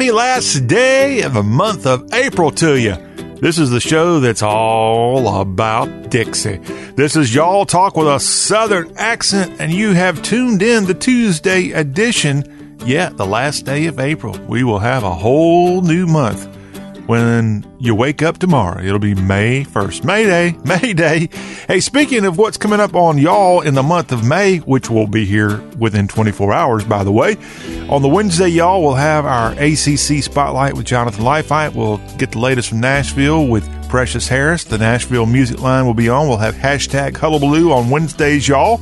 happy last day of the month of April to you. This is the show that's all about Dixie. This is Y'all Talk with a Southern accent, and you have tuned in the Tuesday edition. Yeah, the last day of April. We will have a whole new month when you wake up tomorrow. It'll be May 1st. May Day, May Day. Hey, speaking of what's coming up on y'all in the month of May, which will be here within 24 hours, by the way, on the Wednesday, y'all, we'll have our ACC Spotlight with Jonathan Lifite. We'll get the latest from Nashville with Precious Harris. The Nashville music line will be on. We'll have hashtag hullabaloo on Wednesdays, y'all.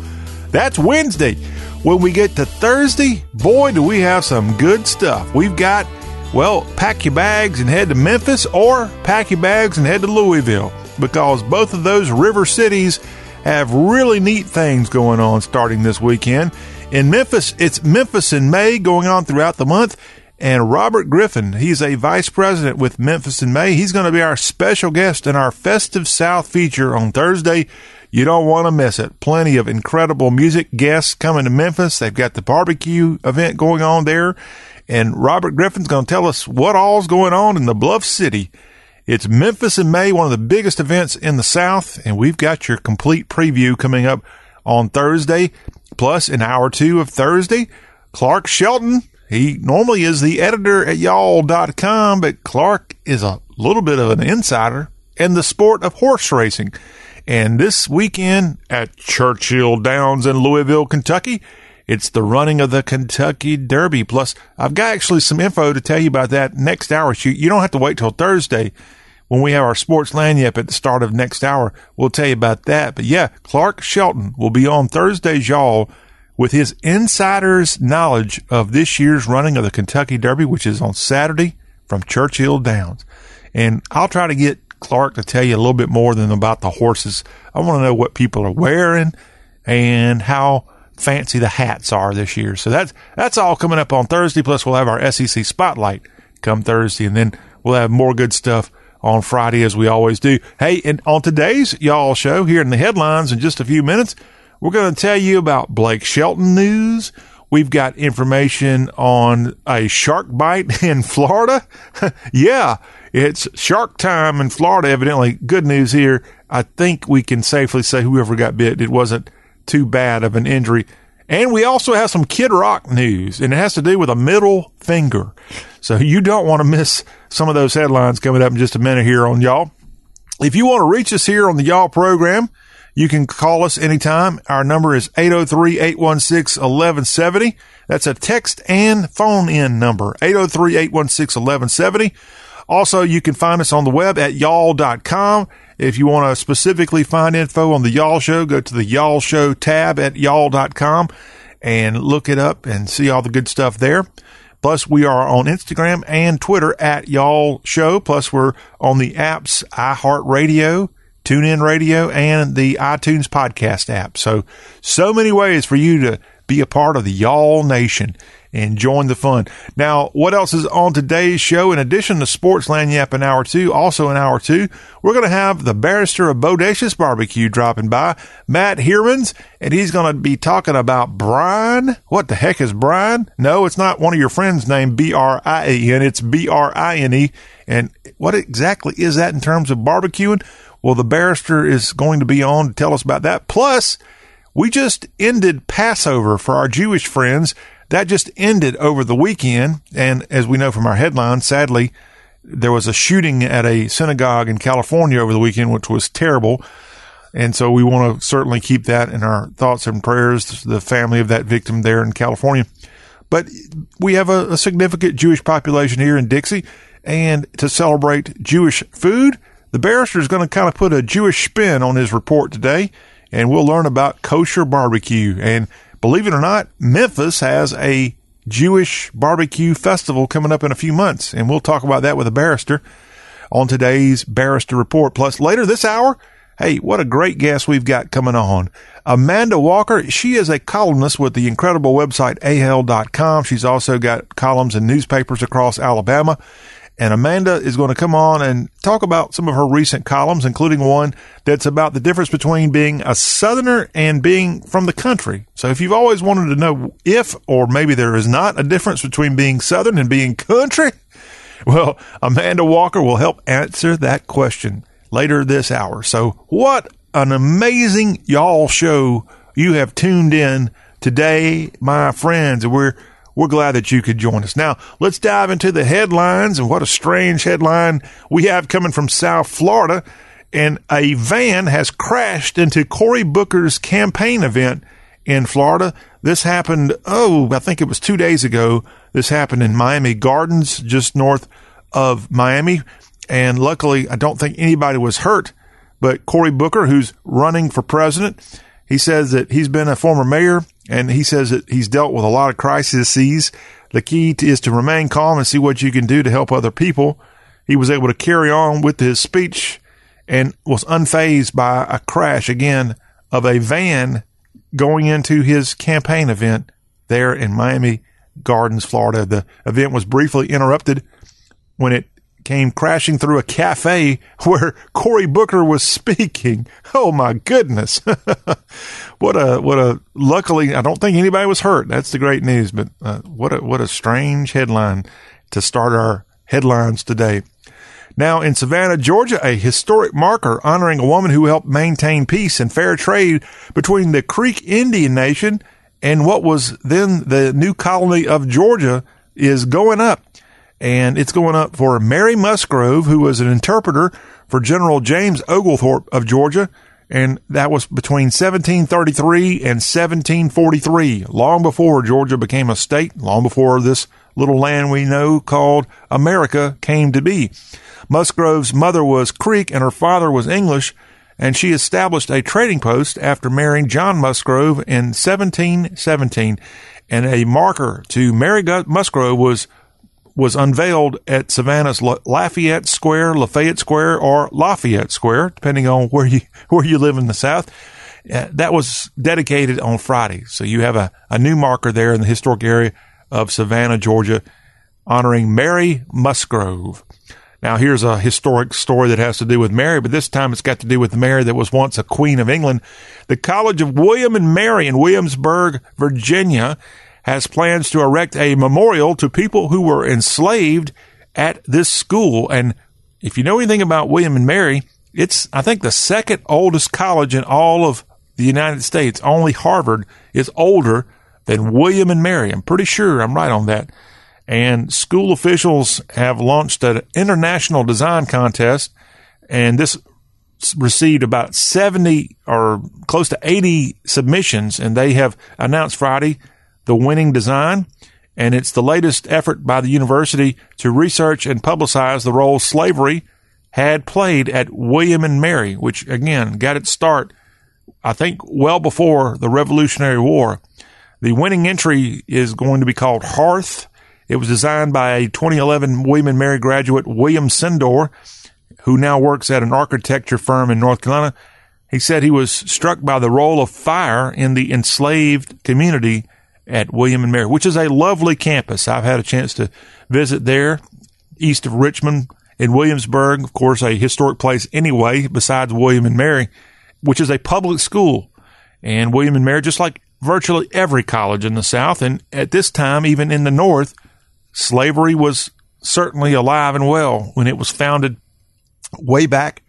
That's Wednesday. When we get to Thursday, boy, do we have some good stuff. We've got well, pack your bags and head to Memphis or pack your bags and head to Louisville because both of those river cities have really neat things going on starting this weekend. In Memphis, it's Memphis in May going on throughout the month. And Robert Griffin, he's a vice president with Memphis in May. He's going to be our special guest in our Festive South feature on Thursday. You don't want to miss it. Plenty of incredible music guests coming to Memphis. They've got the barbecue event going on there. And Robert Griffin's going to tell us what all's going on in the Bluff City. It's Memphis in May, one of the biggest events in the South, and we've got your complete preview coming up on Thursday. Plus, an hour two of Thursday, Clark Shelton. He normally is the editor at y'all.com, but Clark is a little bit of an insider in the sport of horse racing. And this weekend at Churchill Downs in Louisville, Kentucky, it's the running of the Kentucky Derby. Plus, I've got actually some info to tell you about that next hour. You, you don't have to wait till Thursday when we have our sports lagniappe at the start of next hour. We'll tell you about that. But yeah, Clark Shelton will be on Thursdays, y'all, with his insider's knowledge of this year's running of the Kentucky Derby, which is on Saturday from Churchill Downs. And I'll try to get Clark to tell you a little bit more than about the horses. I want to know what people are wearing and how fancy the hats are this year. So that's that's all coming up on Thursday. Plus, we'll have our SEC spotlight come Thursday, and then we'll have more good stuff on Friday as we always do. Hey, and on today's y'all show here in the headlines in just a few minutes, we're going to tell you about Blake Shelton news. We've got information on a shark bite in Florida. yeah, it's shark time in Florida. Evidently, good news here. I think we can safely say whoever got bit, it wasn't too bad of an injury. And we also have some Kid Rock news, and it has to do with a middle finger. So you don't want to miss some of those headlines coming up in just a minute here on y'all. If you want to reach us here on the y'all program, you can call us anytime. Our number is 803-816-1170. That's a text and phone in number, 803-816-1170. Also, you can find us on the web at y'all.com. If you want to specifically find info on the Y'all Show, go to the Y'all Show tab at y'all.com and look it up and see all the good stuff there. Plus, we are on Instagram and Twitter at Y'all Show. Plus, we're on the apps iHeartRadio, TuneIn Radio, and the iTunes podcast app. So, so many ways for you to be a part of the Y'all Nation and join the fun. Now, what else is on today's show? In addition to Sports Lagniappe in hour two, also in hour two, we're going to have the barrister of Bodacious Barbecue dropping by, Matt Heermans, and he's going to be talking about brine. What the heck is brine? No, it's not one of your friends named B-R-I-E-N. It's B-R-I-N-E. And what exactly is that in terms of barbecuing? Well, the barrister is going to be on to tell us about that. Plus, we just ended Passover for our Jewish friends that just ended over the weekend. And as we know from our headline, sadly, there was a shooting at a synagogue in California over the weekend, which was terrible. And so we want to certainly keep that in our thoughts and prayers, the family of that victim there in California. But we have a, a significant Jewish population here in Dixie. And to celebrate Jewish food, the barrister is going to kind of put a Jewish spin on his report today. And we'll learn about kosher barbecue and believe it or not, Memphis has a Jewish barbecue festival coming up in a few months, and we'll talk about that with a barrister on today's Barrister Report. Plus, later this hour, hey, what a great guest we've got coming on. Amanda Walker, she is a columnist with the incredible website AL.com. She's also got columns in newspapers across Alabama. And Amanda is going to come on and talk about some of her recent columns, including one that's about the difference between being a Southerner and being from the country. So if you've always wanted to know if, or maybe there is not a difference between being Southern and being country, Well, Amanda Walker will help answer that question later this hour. So, what an amazing y'all show you have tuned in today, my friends. We're we're glad that you could join us. Now, let's dive into the headlines and what a strange headline we have coming from South Florida. And a van has crashed into Cory Booker's campaign event in Florida. This happened, oh, I think it was two days ago. This happened in Miami Gardens, just north of Miami. And luckily, I don't think anybody was hurt. But Cory Booker, who's running for president, he says that he's been a former mayor and he says that he's dealt with a lot of crises. The key is to remain calm and see what you can do to help other people. He was able to carry on with his speech and was unfazed by a crash again of a van going into his campaign event there in Miami Gardens, Florida. The event was briefly interrupted when it came crashing through a cafe where Cory Booker was speaking. Oh my goodness. what a, what a, luckily, I don't think anybody was hurt. That's the great news, but uh, what a, what a strange headline to start our headlines today. Now in Savannah, Georgia, a historic marker honoring a woman who helped maintain peace and fair trade between the Creek Indian Nation and what was then the new colony of Georgia is going up and it's going up for Mary Musgrove, who was an interpreter for General James Oglethorpe of Georgia. And that was between 1733 and 1743, long before Georgia became a state, long before this little land we know called America came to be. Musgrove's mother was Creek and her father was English, and she established a trading post after marrying John Musgrove in 1717. And a marker to Mary Musgrove was was unveiled at Savannah's Lafayette Square, Lafayette Square, or Lafayette Square, depending on where you where you live in the South. Uh, that was dedicated on Friday, so you have a, a new marker there in the historic area of Savannah, Georgia, honoring Mary Musgrove. Now, here's a historic story that has to do with Mary, but this time it's got to do with Mary that was once a Queen of England. The College of William and Mary in Williamsburg, Virginia, has plans to erect a memorial to people who were enslaved at this school. And if you know anything about William and Mary, it's, I think, the second oldest college in all of the United States. Only Harvard is older than William and Mary. I'm pretty sure I'm right on that. And school officials have launched an international design contest, and this received about 70 or close to 80 submissions, and they have announced Friday the winning design, and it's the latest effort by the university to research and publicize the role slavery had played at William and Mary, which again got its start, I think, well before the Revolutionary War. The winning entry is going to be called Hearth. It was designed by a 2011 William and Mary graduate, William Sindor, who now works at an architecture firm in North Carolina. He said he was struck by the role of fire in the enslaved community at William and Mary, which is a lovely campus. I've had a chance to visit there east of Richmond in Williamsburg, of course, a historic place anyway, besides William and Mary, which is a public school. And William and Mary, just like virtually every college in the South, and at this time, even in the North, slavery was certainly alive and well when it was founded way back.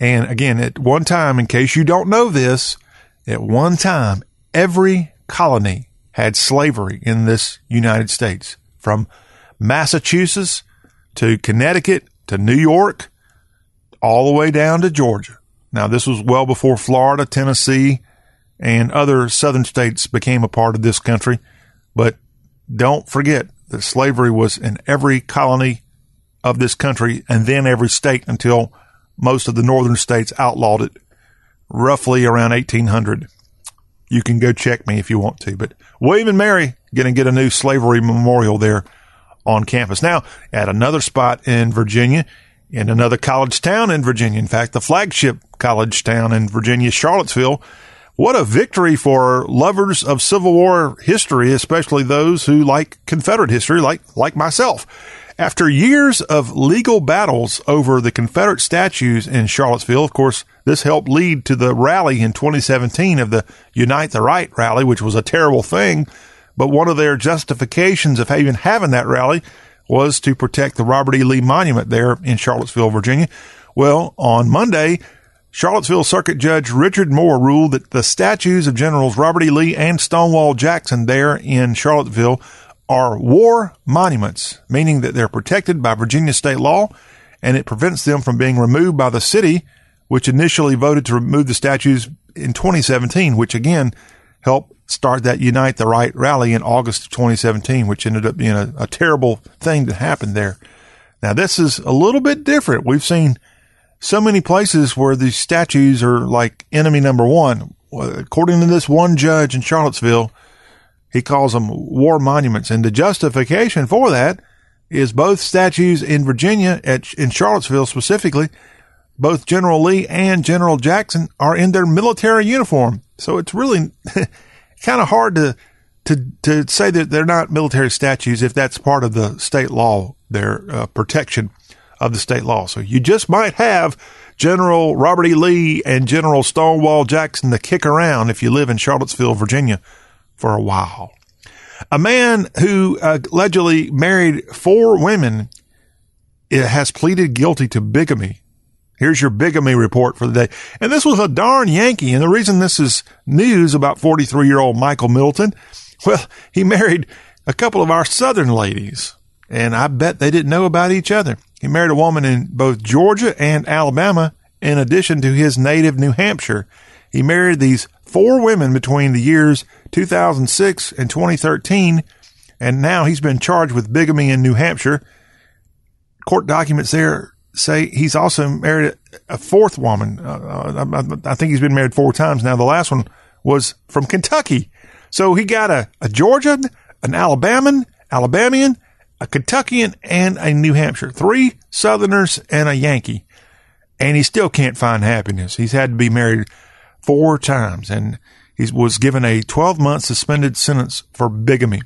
And again, at one time, in case you don't know this, at one time, every colony had slavery in this United States from Massachusetts to Connecticut to New York, all the way down to Georgia. Now, this was well before Florida, Tennessee, and other southern states became a part of this country. But don't forget that slavery was in every colony of this country and then every state until most of the northern states outlawed it roughly around 1800. You can go check me if you want to. But William and Mary going to get a new slavery memorial there on campus. Now, at another spot in Virginia, in another college town in Virginia, in fact, the flagship college town in Virginia, Charlottesville. What a victory for lovers of Civil War history, especially those who like Confederate history, like, like myself. After years of legal battles over the Confederate statues in Charlottesville, of course, this helped lead to the rally in 2017 of the Unite the Right rally, which was a terrible thing. But one of their justifications of even having that rally was to protect the Robert E. Lee Monument there in Charlottesville, Virginia. Well, on Monday, Charlottesville Circuit Judge Richard Moore ruled that the statues of Generals Robert E. Lee and Stonewall Jackson there in Charlottesville are war monuments, meaning that they're protected by Virginia state law and it prevents them from being removed by the city, which initially voted to remove the statues in 2017, which again helped start that Unite the Right rally in August of 2017, which ended up being a, a terrible thing that happened there. Now, this is a little bit different. We've seen so many places where these statues are like enemy number one. According to this one judge in Charlottesville, he calls them war monuments. And the justification for that is both statues in Virginia, at, in Charlottesville specifically, both General Lee and General Jackson are in their military uniform. So it's really kind of hard to, to, to say that they're not military statues if that's part of the state law, their uh, protection of the state law. So you just might have General Robert E. Lee and General Stonewall Jackson to kick around if you live in Charlottesville, Virginia for a while. A man who uh, allegedly married four women uh, has pleaded guilty to bigamy. Here's your bigamy report for the day. And this was a darn Yankee. And the reason this is news about 43 year old Michael Middleton, well, he married a couple of our Southern ladies. And I bet they didn't know about each other. He married a woman in both Georgia and Alabama, in addition to his native New Hampshire. He married these four women between the years 2006 and 2013, and now he's been charged with bigamy in New Hampshire. Court documents there say he's also married a fourth woman. Uh, I, I, think he's been married four times now. The last one was from Kentucky. So he got a, a Georgian, an Alabaman, Alabamian, a Kentuckian, and a New Hampshire. Three Southerners and a Yankee. And he still can't find happiness. He's had to be married four times and he was given a 12 month suspended sentence for bigamy.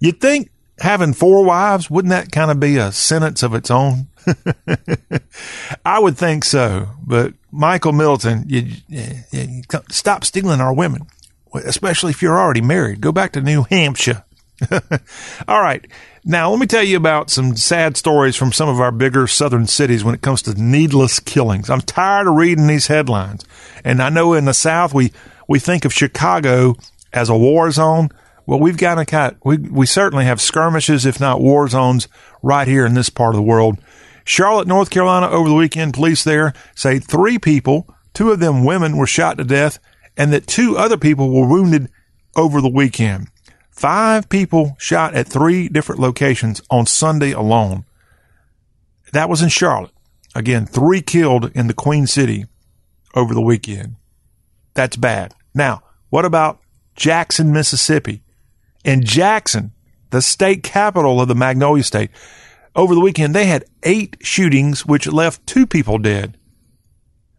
You'd think having four wives, wouldn't that kind of be a sentence of its own? I would think so. But Michael Middleton, you, you, you, stop stealing our women, especially if you're already married. Go back to New Hampshire. All right. Now, let me tell you about some sad stories from some of our bigger southern cities when it comes to needless killings. I'm tired of reading these headlines. And I know in the South, we, we think of Chicago as a war zone. Well, we've got a cut. We, we certainly have skirmishes, if not war zones, right here in this part of the world. Charlotte, North Carolina, over the weekend, police there say three people, two of them women, were shot to death, and that two other people were wounded over the weekend. Five people shot at three different locations on Sunday alone. That was in Charlotte. Again, three killed in the Queen City over the weekend. That's bad. Now, what about Jackson, Mississippi? In Jackson, the state capital of the Magnolia State, over the weekend, they had eight shootings, which left two people dead.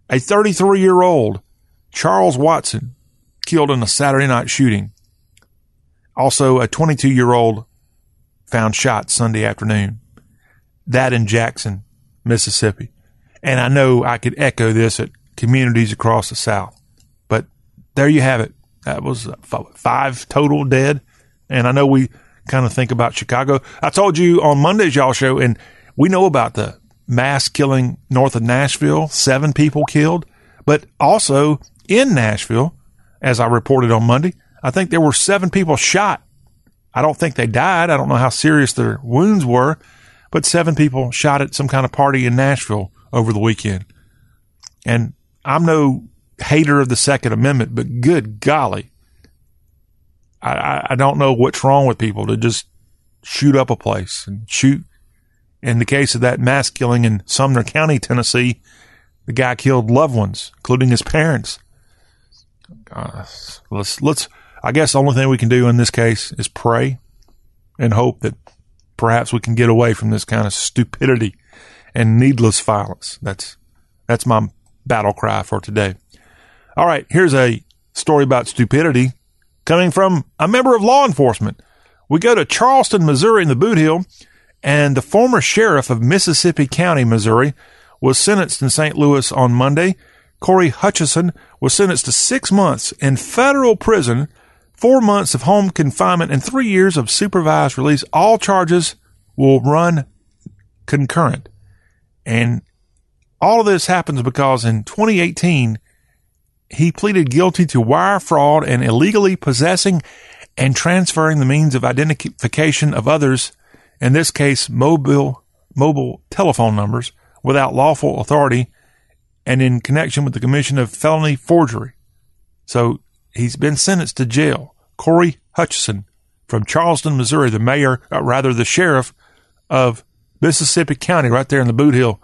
A 33 year old, Charles Watson, killed in a Saturday night shooting. Also, a 22 year old found shot Sunday afternoon. That in Jackson, Mississippi. And I know I could echo this at communities across the South, but there you have it. That was uh, five total dead. And I know we kind of think about Chicago. I told you on Monday's y'all show, and we know about the mass killing north of Nashville, seven people killed, but also in Nashville, as I reported on Monday, I think there were seven people shot. I don't think they died. I don't know how serious their wounds were, but seven people shot at some kind of party in Nashville over the weekend. And I'm no hater of the Second Amendment, but good golly, I, I don't know what's wrong with people to just shoot up a place and shoot. In the case of that mass killing in Sumner County, Tennessee, the guy killed loved ones, including his parents. Let's let's I guess the only thing we can do in this case is pray and hope that perhaps we can get away from this kind of stupidity and needless violence. That's that's my battle cry for today. All right, here's a story about stupidity coming from a member of law enforcement. We go to Charleston, Missouri in the Bootheel, and the former sheriff of Mississippi County, Missouri, was sentenced in St. Louis on Monday. Cory Hutcheson was sentenced to six months in federal prison four months of home confinement and three years of supervised release. All charges will run concurrent. And all of this happens because in 2018, he pleaded guilty to wire fraud and illegally possessing and transferring the means of identification of others, in this case, mobile, mobile telephone numbers, without lawful authority and in connection with the commission of felony forgery. So he's been sentenced to jail. Cory Hutcheson from Charleston, Missouri, the mayor, uh, rather the sheriff of Mississippi County, right there in the Bootheel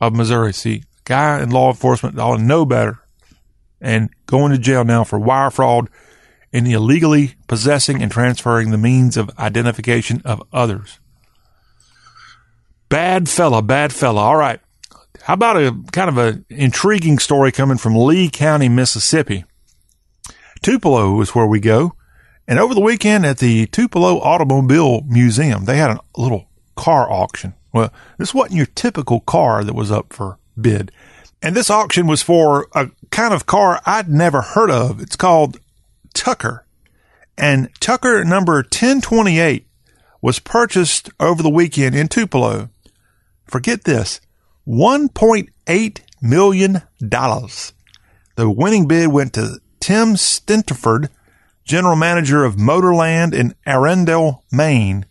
of Missouri. See, guy in law enforcement ought to know better and going to jail now for wire fraud and illegally possessing and transferring the means of identification of others. Bad fella, bad fella. All right. How about a kind of an intriguing story coming from Lee County, Mississippi? Tupelo is where we go. And over the weekend at the Tupelo Automobile Museum, they had a little car auction. Well, this wasn't your typical car that was up for bid. And this auction was for a kind of car I'd never heard of. It's called Tucker. And Tucker number 1028 was purchased over the weekend in Tupelo. Forget this. $1.8 million. The winning bid went to Tim Stentiford, general manager of Motorland in Arundel, Maine.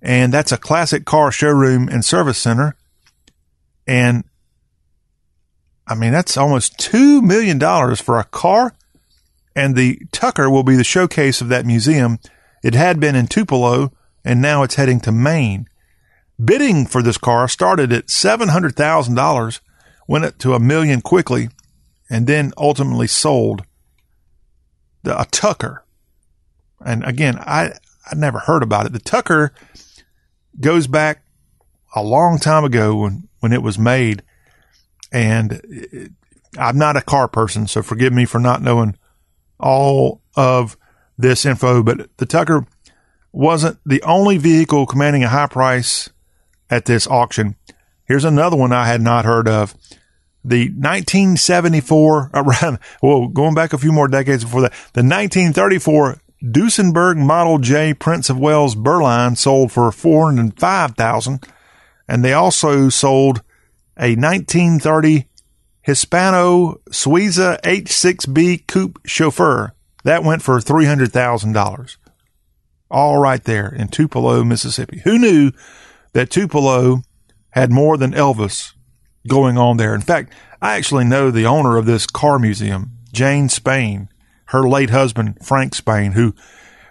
And that's a classic car showroom and service center. And I mean, that's almost $2 million for a car. And the Tucker will be the showcase of that museum. It had been in Tupelo and now it's heading to Maine. Bidding for this car started at $700,000, went up to a million quickly, and then ultimately sold the, a Tucker. And again, I, I never heard about it. The Tucker goes back a long time ago when, when it was made and it, I'm not a car person, so forgive me for not knowing all of this info, but the Tucker wasn't the only vehicle commanding a high price at this auction. Here's another one I had not heard of. The 1974, around, well, going back a few more decades before that, the 1934 Duesenberg Model J Prince of Wales Berline sold for 405,000 and they also sold a 1930 Hispano Suiza H6B Coupe Chauffeur. That went for $300,000. All right there in Tupelo, Mississippi. Who knew that Tupelo had more than Elvis going on there? In fact, I actually know the owner of this car museum, Jane Spain, her late husband, Frank Spain, who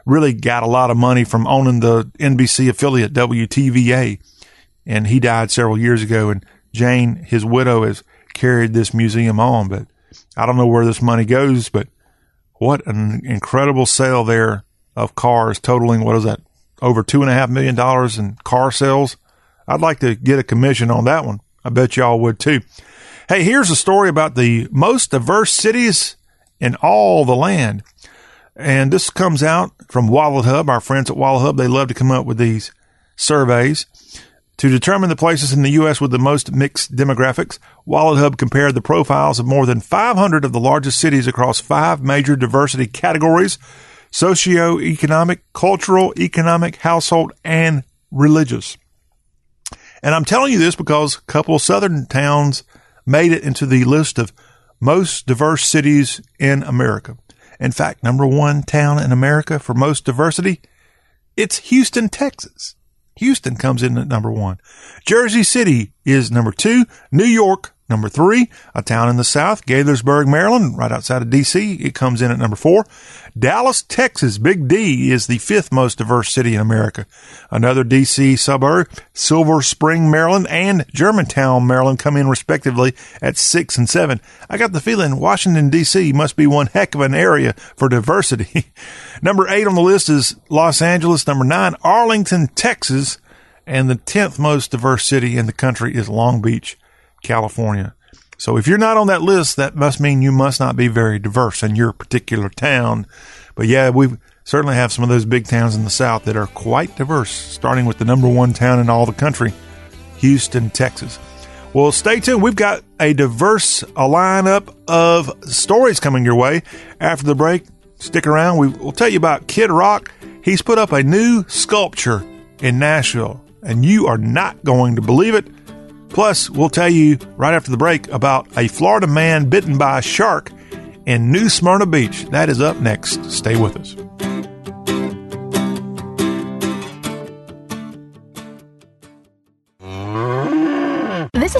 really got a lot of money from owning the NBC affiliate WTVA. And he died several years ago. And Jane, his widow, has carried this museum on, but I don't know where this money goes, but what an incredible sale there of cars totaling, what is that? Over two and a half million dollars in car sales. I'd like to get a commission on that one. I bet y'all would too. Hey, here's a story about the most diverse cities in all the land. And this comes out from Wallet Hub. Our friends at Wallet Hub, they love to come up with these surveys. To determine the places in the U.S. with the most mixed demographics, Wallet Hub compared the profiles of more than 500 of the largest cities across five major diversity categories socioeconomic, cultural, economic, household, and religious. And I'm telling you this because a couple of southern towns made it into the list of most diverse cities in America. In fact, number one town in America for most diversity, it's Houston, Texas. Houston comes in at number one. Jersey City is number two. New York, number three. A town in the south, Gaithersburg, Maryland, right outside of D.C. It comes in at number four. Dallas, Texas, Big D is the fifth most diverse city in America. Another D.C. suburb, Silver Spring, Maryland, and Germantown, Maryland come in respectively at six and seven. I got the feeling Washington, D.C. must be one heck of an area for diversity. number eight on the list is Los Angeles. Number nine, Arlington, Texas. And the 10th most diverse city in the country is Long Beach, California. So if you're not on that list, that must mean you must not be very diverse in your particular town. But yeah, we certainly have some of those big towns in the South that are quite diverse, starting with the number one town in all the country, Houston, Texas. Well, stay tuned. We've got a diverse lineup of stories coming your way. After the break, stick around. We will tell you about Kid Rock. He's put up a new sculpture in Nashville. and you are not going to believe it. Plus, we'll tell you right after the break about a Florida man bitten by a shark in New Smyrna Beach. That is up next. Stay with us.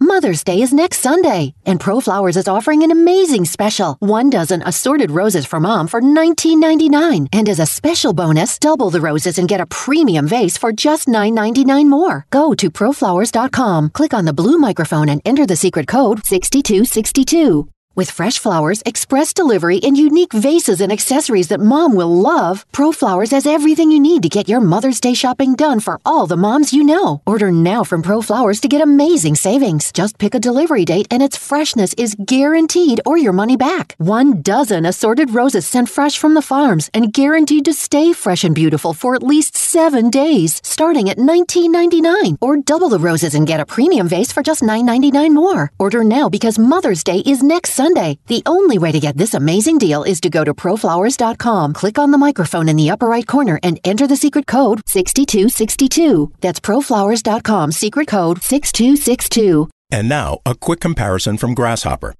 Mother's Day is next Sunday, and ProFlowers is offering an amazing special. One dozen assorted roses for mom for $19.99. And as a special bonus, double the roses and get a premium vase for just $9.99 more. Go to proflowers.com, click on the blue microphone, and enter the secret code 6262. With fresh flowers, express delivery, and unique vases and accessories that mom will love, ProFlowers has everything you need to get your Mother's Day shopping done for all the moms you know. Order now from ProFlowers to get amazing savings. Just pick a delivery date and its freshness is guaranteed or your money back. One dozen assorted roses sent fresh from the farms and guaranteed to stay fresh and beautiful for at least seven days, starting at $19.99. Or double the roses and get a premium vase for just $9.99 more. Order now because Mother's Day is next Sunday Sunday. The only way to get this amazing deal is to go to proflowers.com, click on the microphone in the upper right corner, and enter the secret code 6262. That's proflowers.com, secret code 6262. And now, a quick comparison from Grasshopper.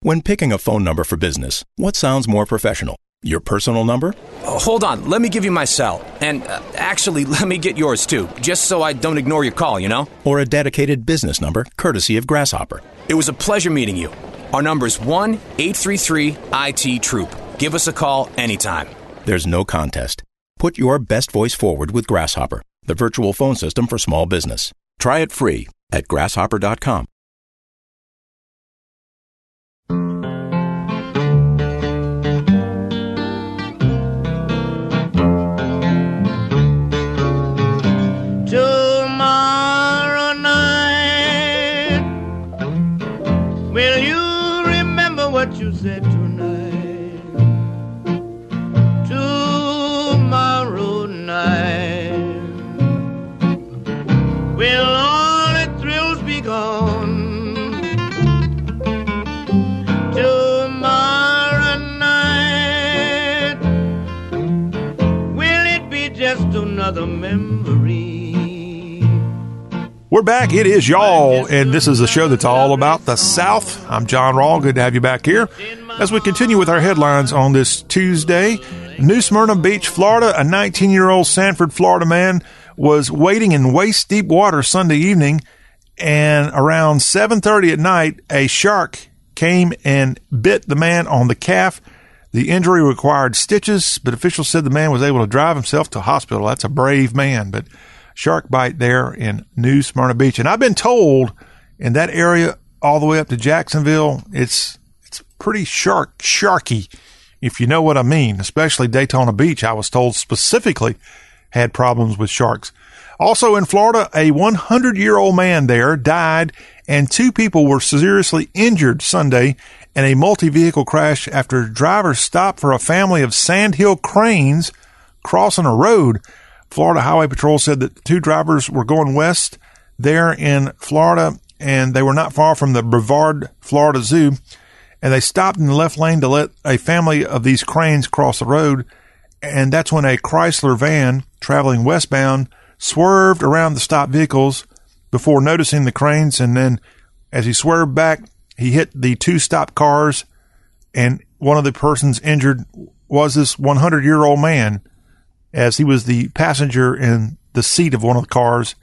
When picking a phone number for business, what sounds more professional? Your personal number? Uh, hold on, let me give you my cell. And uh, actually, let me get yours too, just so I don't ignore your call, you know? Or a dedicated business number, courtesy of Grasshopper. It was a pleasure meeting you. Our number is 1 833 IT Troop. Give us a call anytime. There's no contest. Put your best voice forward with Grasshopper, the virtual phone system for small business. Try it free at grasshopper.com. We're back. It is y'all, and this is a show that's all about the South. I'm John Rawl. Good to have you back here. As we continue with our headlines on this Tuesday, New Smyrna Beach, Florida, a 19 year old Sanford, Florida man was wading in waist deep water Sunday evening, and around 7:30 at night, a shark came and bit the man on the calf. The injury required stitches, but officials said the man was able to drive himself to hospital. That's a brave man, but shark bite there in New Smyrna Beach. And I've been told in that area all the way up to Jacksonville, it's it's pretty shark sharky, if you know what I mean. Especially Daytona Beach, I was told specifically had problems with sharks. Also in Florida, a 100 year old man there died and two people were seriously injured Sunday in a multi vehicle crash after drivers stopped for a family of sandhill cranes crossing a road. Florida Highway Patrol said that two drivers were going west there in Florida and they were not far from the Brevard, Florida Zoo. And they stopped in the left lane to let a family of these cranes cross the road. And that's when a Chrysler van traveling westbound swerved around the stopped vehicles before noticing the cranes. And then as he swerved back, he hit the two stopped cars. And one of the persons injured was this 100 year old man as he was the passenger in the seat of one of the cars,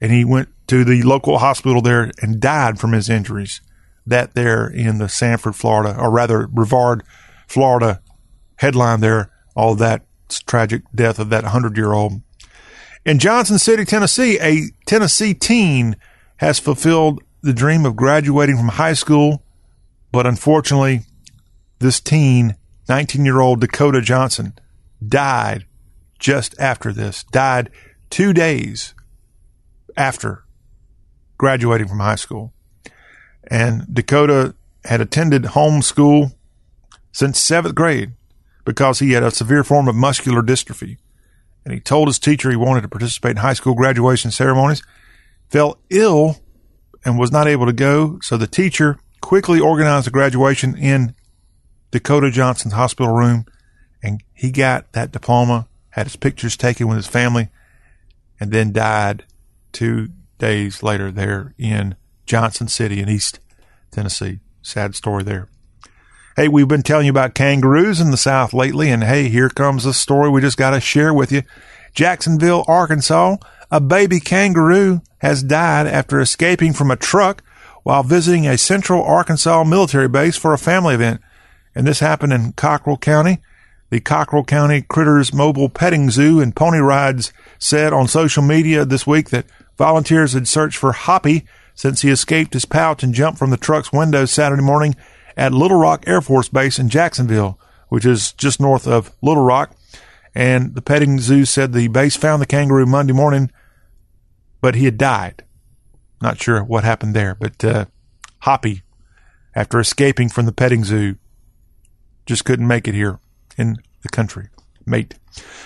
and he went to the local hospital there and died from his injuries. That there in the Sanford, Florida, or rather Brevard, Florida headline there, all that tragic death of that 100 year old. In Johnson City, Tennessee, a Tennessee teen has fulfilled the dream of graduating from high school, but unfortunately, this teen, 19 year old Dakota Johnson, died just after this, died two days after graduating from high school. And Dakota had attended home school since seventh grade because he had a severe form of muscular dystrophy. And he told his teacher he wanted to participate in high school graduation ceremonies, fell ill, and was not able to go. So the teacher quickly organized a graduation in Dakota Johnson's hospital room, and he got that diploma, had his pictures taken with his family, and then died two days later there in Johnson City in East Tennessee. Sad story there. Hey, we've been telling you about kangaroos in the South lately, and hey, here comes a story we just got to share with you. Jacksonville, Arkansas, a baby kangaroo has died after escaping from a truck while visiting a central Arkansas military base for a family event. And this happened in Cockrell County. The Cockrell County Critters Mobile Petting Zoo and Pony Rides said on social media this week that volunteers had searched for Hoppy since he escaped his pouch and jumped from the truck's window Saturday morning at Little Rock Air Force Base in Jacksonville, which is just north of Little Rock. And the petting zoo said the base found the kangaroo Monday morning, but he had died. Not sure what happened there, but uh, Hoppy, after escaping from the petting zoo, just couldn't make it here in the country. Mate.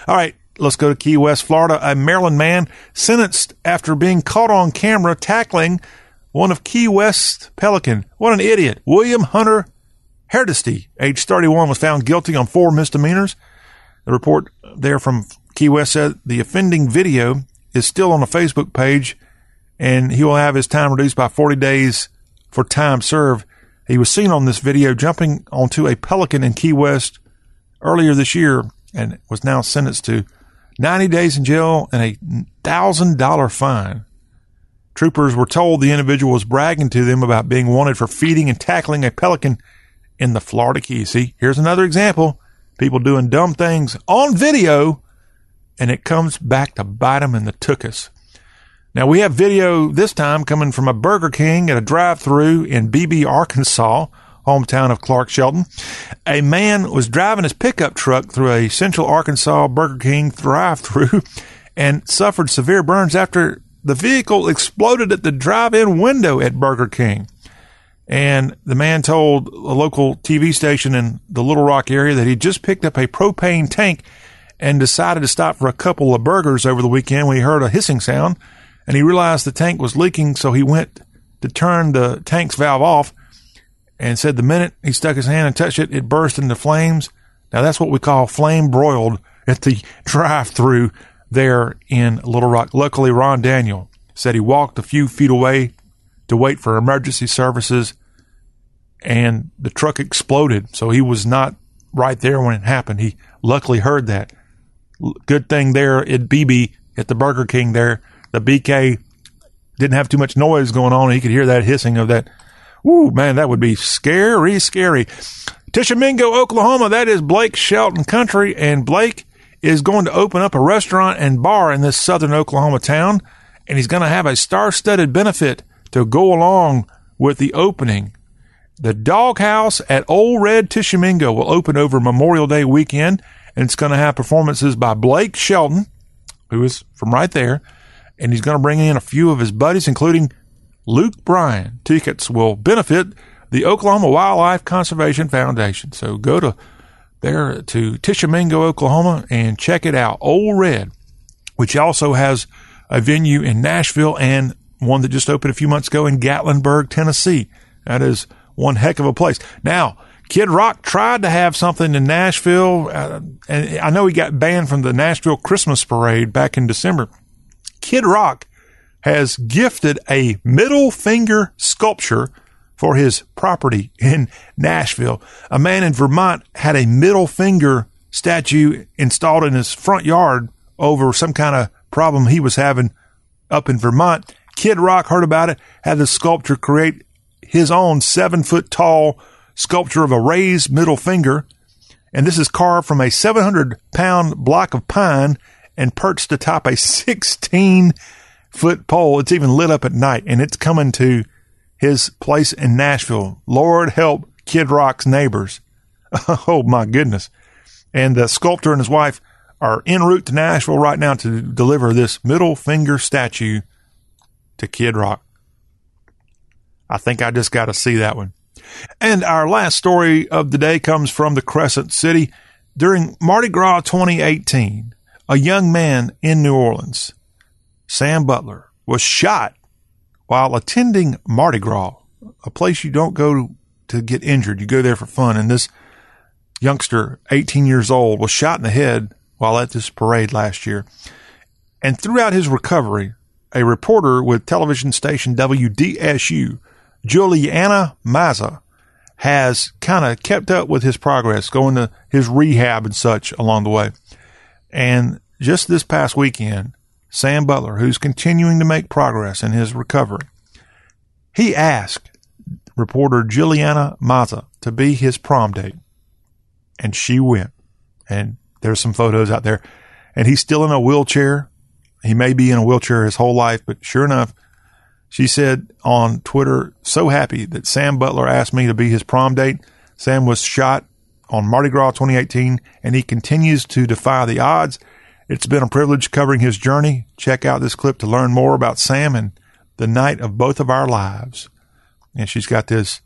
All right, let's go to Key West, Florida. A Maryland man sentenced after being caught on camera tackling one of Key West Pelican. What an idiot. William Hunter Hardesty, age 31, was found guilty on four misdemeanors. The report there from Key West said the offending video is still on the Facebook page and he will have his time reduced by 40 days for time served. He was seen on this video jumping onto a pelican in Key West earlier this year and was now sentenced to 90 days in jail and a $1,000 fine. Troopers were told the individual was bragging to them about being wanted for feeding and tackling a pelican in the Florida Keys. See, here's another example. People doing dumb things on video, and it comes back to bite them in the tuchus. Now we have video this time coming from a Burger King at a drive-through in Beebe, Arkansas, hometown of Clark Shelton. A man was driving his pickup truck through a Central Arkansas Burger King drive-through and suffered severe burns after the vehicle exploded at the drive-in window at Burger King. And the man told a local TV station in the Little Rock area that he just picked up a propane tank and decided to stop for a couple of burgers over the weekend when he heard a hissing sound and he realized the tank was leaking. So he went to turn the tank's valve off and said the minute he stuck his hand and touched it, it burst into flames. Now that's what we call flame broiled at the drive through there in Little Rock. Luckily, Ron Daniel said he walked a few feet away to wait for emergency services and the truck exploded. So he was not right there when it happened. He luckily heard that. Good thing there at Beebe at the Burger King there, the BK didn't have too much noise going on. He could hear that hissing of that. Ooh, man, that would be scary, scary. Tishomingo, Oklahoma, that is Blake Shelton country, and Blake is going to open up a restaurant and bar in this southern Oklahoma town, and he's going to have a star-studded benefit to go along with the opening. The Doghouse at Ole Red Tishomingo will open over Memorial Day weekend, and it's going to have performances by Blake Shelton, who is from right there, and he's going to bring in a few of his buddies, including Luke Bryan. Tickets will benefit the Oklahoma Wildlife Conservation Foundation. So go to there to Tishomingo, Oklahoma, and check it out. Ole Red, which also has a venue in Nashville and one that just opened a few months ago in Gatlinburg, Tennessee. That is one heck of a place. Now, Kid Rock tried to have something in Nashville, uh, and I know he got banned from the Nashville Christmas Parade back in December. Kid Rock has gifted a middle finger sculpture for his property in Nashville. A man in Vermont had a middle finger statue installed in his front yard over some kind of problem he was having up in Vermont. Kid Rock heard about it, had the sculptor create his own seven foot tall sculpture of a raised middle finger. And this is carved from a 700 pound block of pine and perched atop a 16 foot pole. It's even lit up at night and it's coming to his place in Nashville. Lord help Kid Rock's neighbors. Oh my goodness. And the sculptor and his wife are en route to Nashville right now to deliver this middle finger statue to Kid Rock. I think I just got to see that one. And our last story of the day comes from the Crescent City. During Mardi Gras 2018, a young man in New Orleans, Sam Butler, was shot while attending Mardi Gras, a place you don't go to get injured. You go there for fun. And this youngster, 18 years old, was shot in the head while at this parade last year. And throughout his recovery, a reporter with television station WDSU, Juliana Mazza, has kind of kept up with his progress, going to his rehab and such along the way. And just this past weekend, Sam Butler, who's continuing to make progress in his recovery, he asked reporter Juliana Mazza to be his prom date. And she went. And there's some photos out there. And he's still in a wheelchair. He may be in a wheelchair his whole life, but sure enough, she said on Twitter, so happy that Sam Butler asked me to be his prom date. Sam was shot on Mardi Gras 2018 and he continues to defy the odds. It's been a privilege covering his journey. Check out this clip to learn more about Sam and the night of both of our lives. And she's got this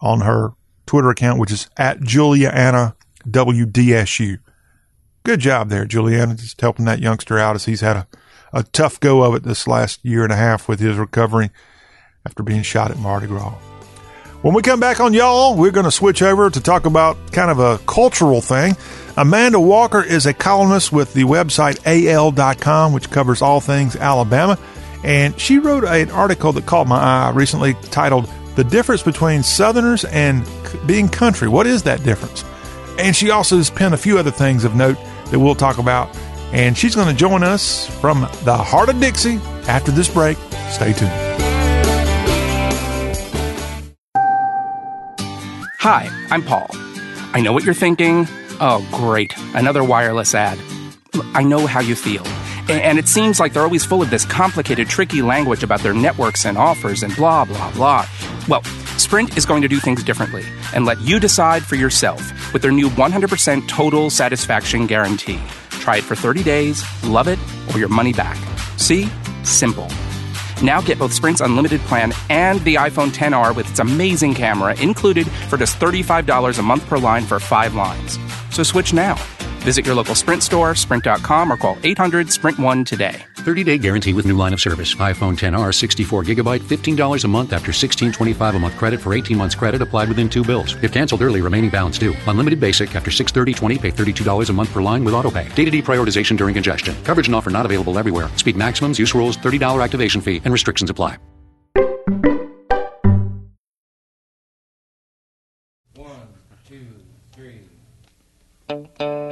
on her Twitter account, which is at Juliana WDSU. Good job there, Juliana, just helping that youngster out as he's had a, a tough go of it this last year and a half with his recovery after being shot at Mardi Gras. When we come back on y'all, we're going to switch over to talk about kind of a cultural thing. Amanda Walker is a columnist with the website AL.com, which covers all things Alabama. And she wrote an article that caught my eye recently titled The Difference Between Southerners and Being Country. What is that difference? And she also has penned a few other things of note that we'll talk about. And she's going to join us from the heart of Dixie after this break. Stay tuned. Hi, I'm Paul. I know what you're thinking. Oh, great, another wireless ad. I know how you feel. And it seems like they're always full of this complicated, tricky language about their networks and offers and blah, blah, blah. Well, Sprint is going to do things differently and let you decide for yourself with their new 100% total satisfaction guarantee. Try it for 30 days, love it, or your money back. See? Simple. Now get both Sprint's unlimited plan and the iPhone 10R with its amazing camera included for just $35 a month per line for five lines. So switch now. Visit your local Sprint store, sprint.com, or call 800 Sprint 1 today. 30 day guarantee with new line of service. iPhone 10R 64 gigabyte, $15 a month after $16.25 a month credit for 18 months credit applied within two bills. If canceled early, remaining balance due. Unlimited basic after 630.20, pay $32 a month per line with autopay. Data deprioritization during congestion. Coverage and offer not available everywhere. Speed maximums, use rules, $30 activation fee, and restrictions apply. Turn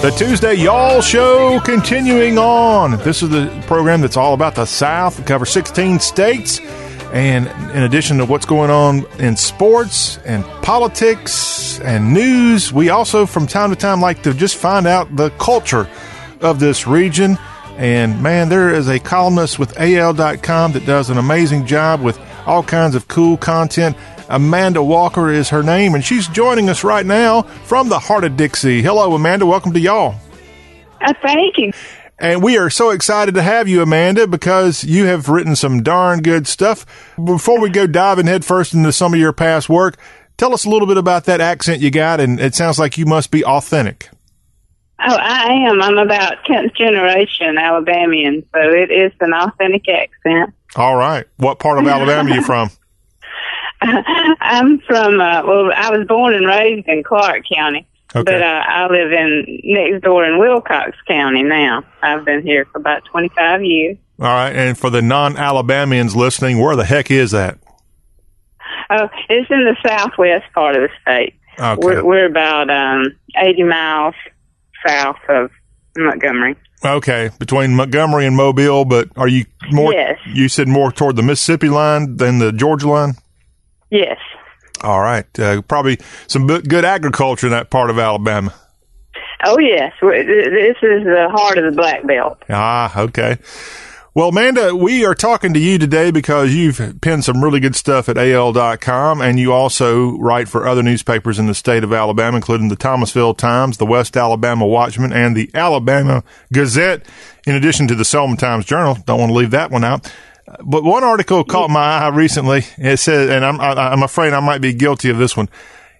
The Tuesday Y'all Show continuing on. This is the program that's all about the South. We cover 16 states. And in addition to what's going on in sports and politics and news, we also from time to time like to just find out the culture of this region. And man, there is a columnist with AL.com that does an amazing job with all kinds of cool content. Amanda Walker is her name, and she's joining us right now from the heart of Dixie. Hello, Amanda. Welcome to y'all. Uh, thank you. And we are so excited to have you, Amanda, because you have written some darn good stuff. Before we go diving headfirst into some of your past work, tell us a little bit about that accent you got, and it sounds like you must be authentic. Oh, I am. I'm about 10th generation Alabamian, so it is an authentic accent. All right. What part of Alabama are you from? I'm from, uh, well, I was born and raised in Clarke County, Okay. But uh, I live in next door in Wilcox County now. I've been here for about 25 years. All right. And for the non Alabamians listening, where the heck is that? Oh, it's in the southwest part of the state. Okay. We're, we're about um, 80 miles south of Montgomery. Okay. Between Montgomery and Mobile, but are you more, Yes. you said more toward the Mississippi line than the Georgia line? Yes. All right. Uh, probably some good agriculture in that part of Alabama. Oh, yes. This is the heart of the Black Belt. Ah, okay. Well, Amanda, we are talking to you today because you've penned some really good stuff at AL.com and you also write for other newspapers in the state of Alabama, including the Thomasville Times, the West Alabama Watchman, and the Alabama Gazette, in addition to the Selma Times Journal. Don't want to leave that one out. But one article caught my eye recently. It said, and I'm, I- I'm afraid I might be guilty of this one.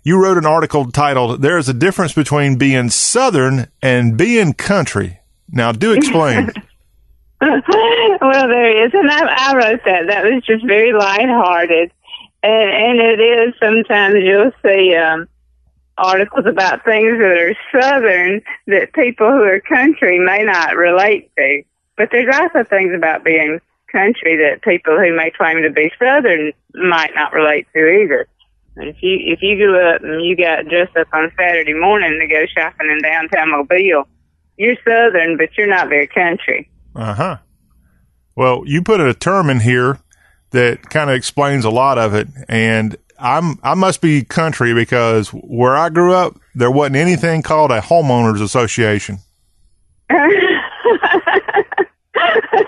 You wrote an article titled, There is a difference between being Southern and being country. Now, do explain. well, there is, and I, I wrote that. That was just very lighthearted, and and it is. Sometimes you'll see um, articles about things that are southern that people who are country may not relate to, but there's also things about being country that people who may claim to be southern might not relate to either. And If you if you grew up and you got dressed up on Saturday morning to go shopping in downtown Mobile, you're southern, but you're not very country. Uh huh. Well, you put a term in here that kind of explains a lot of it, and I'm I must be country because where I grew up, there wasn't anything called a homeowners association.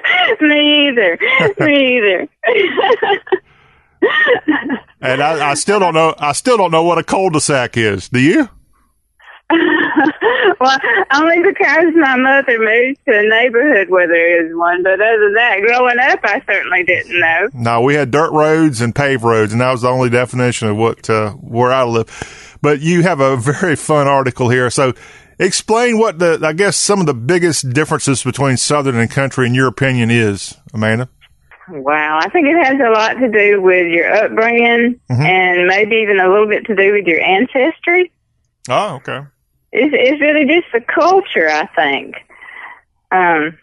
Me either. Me either. And I, I still don't know. I still don't know what a cul-de-sac is. Do you? well, only because my mother moved to a neighborhood where there is one. But other than that, growing up, I certainly didn't know. No, we had dirt roads and paved roads, and that was the only definition of what uh, where I live. But you have a very fun article here. So, explain what the I guess some of the biggest differences between Southern and country, in your opinion, is Amanda. Wow, I think it has a lot to do with your upbringing and maybe even a little bit to do with your ancestry. Oh, okay. It's, it's really just the culture, I think. Um,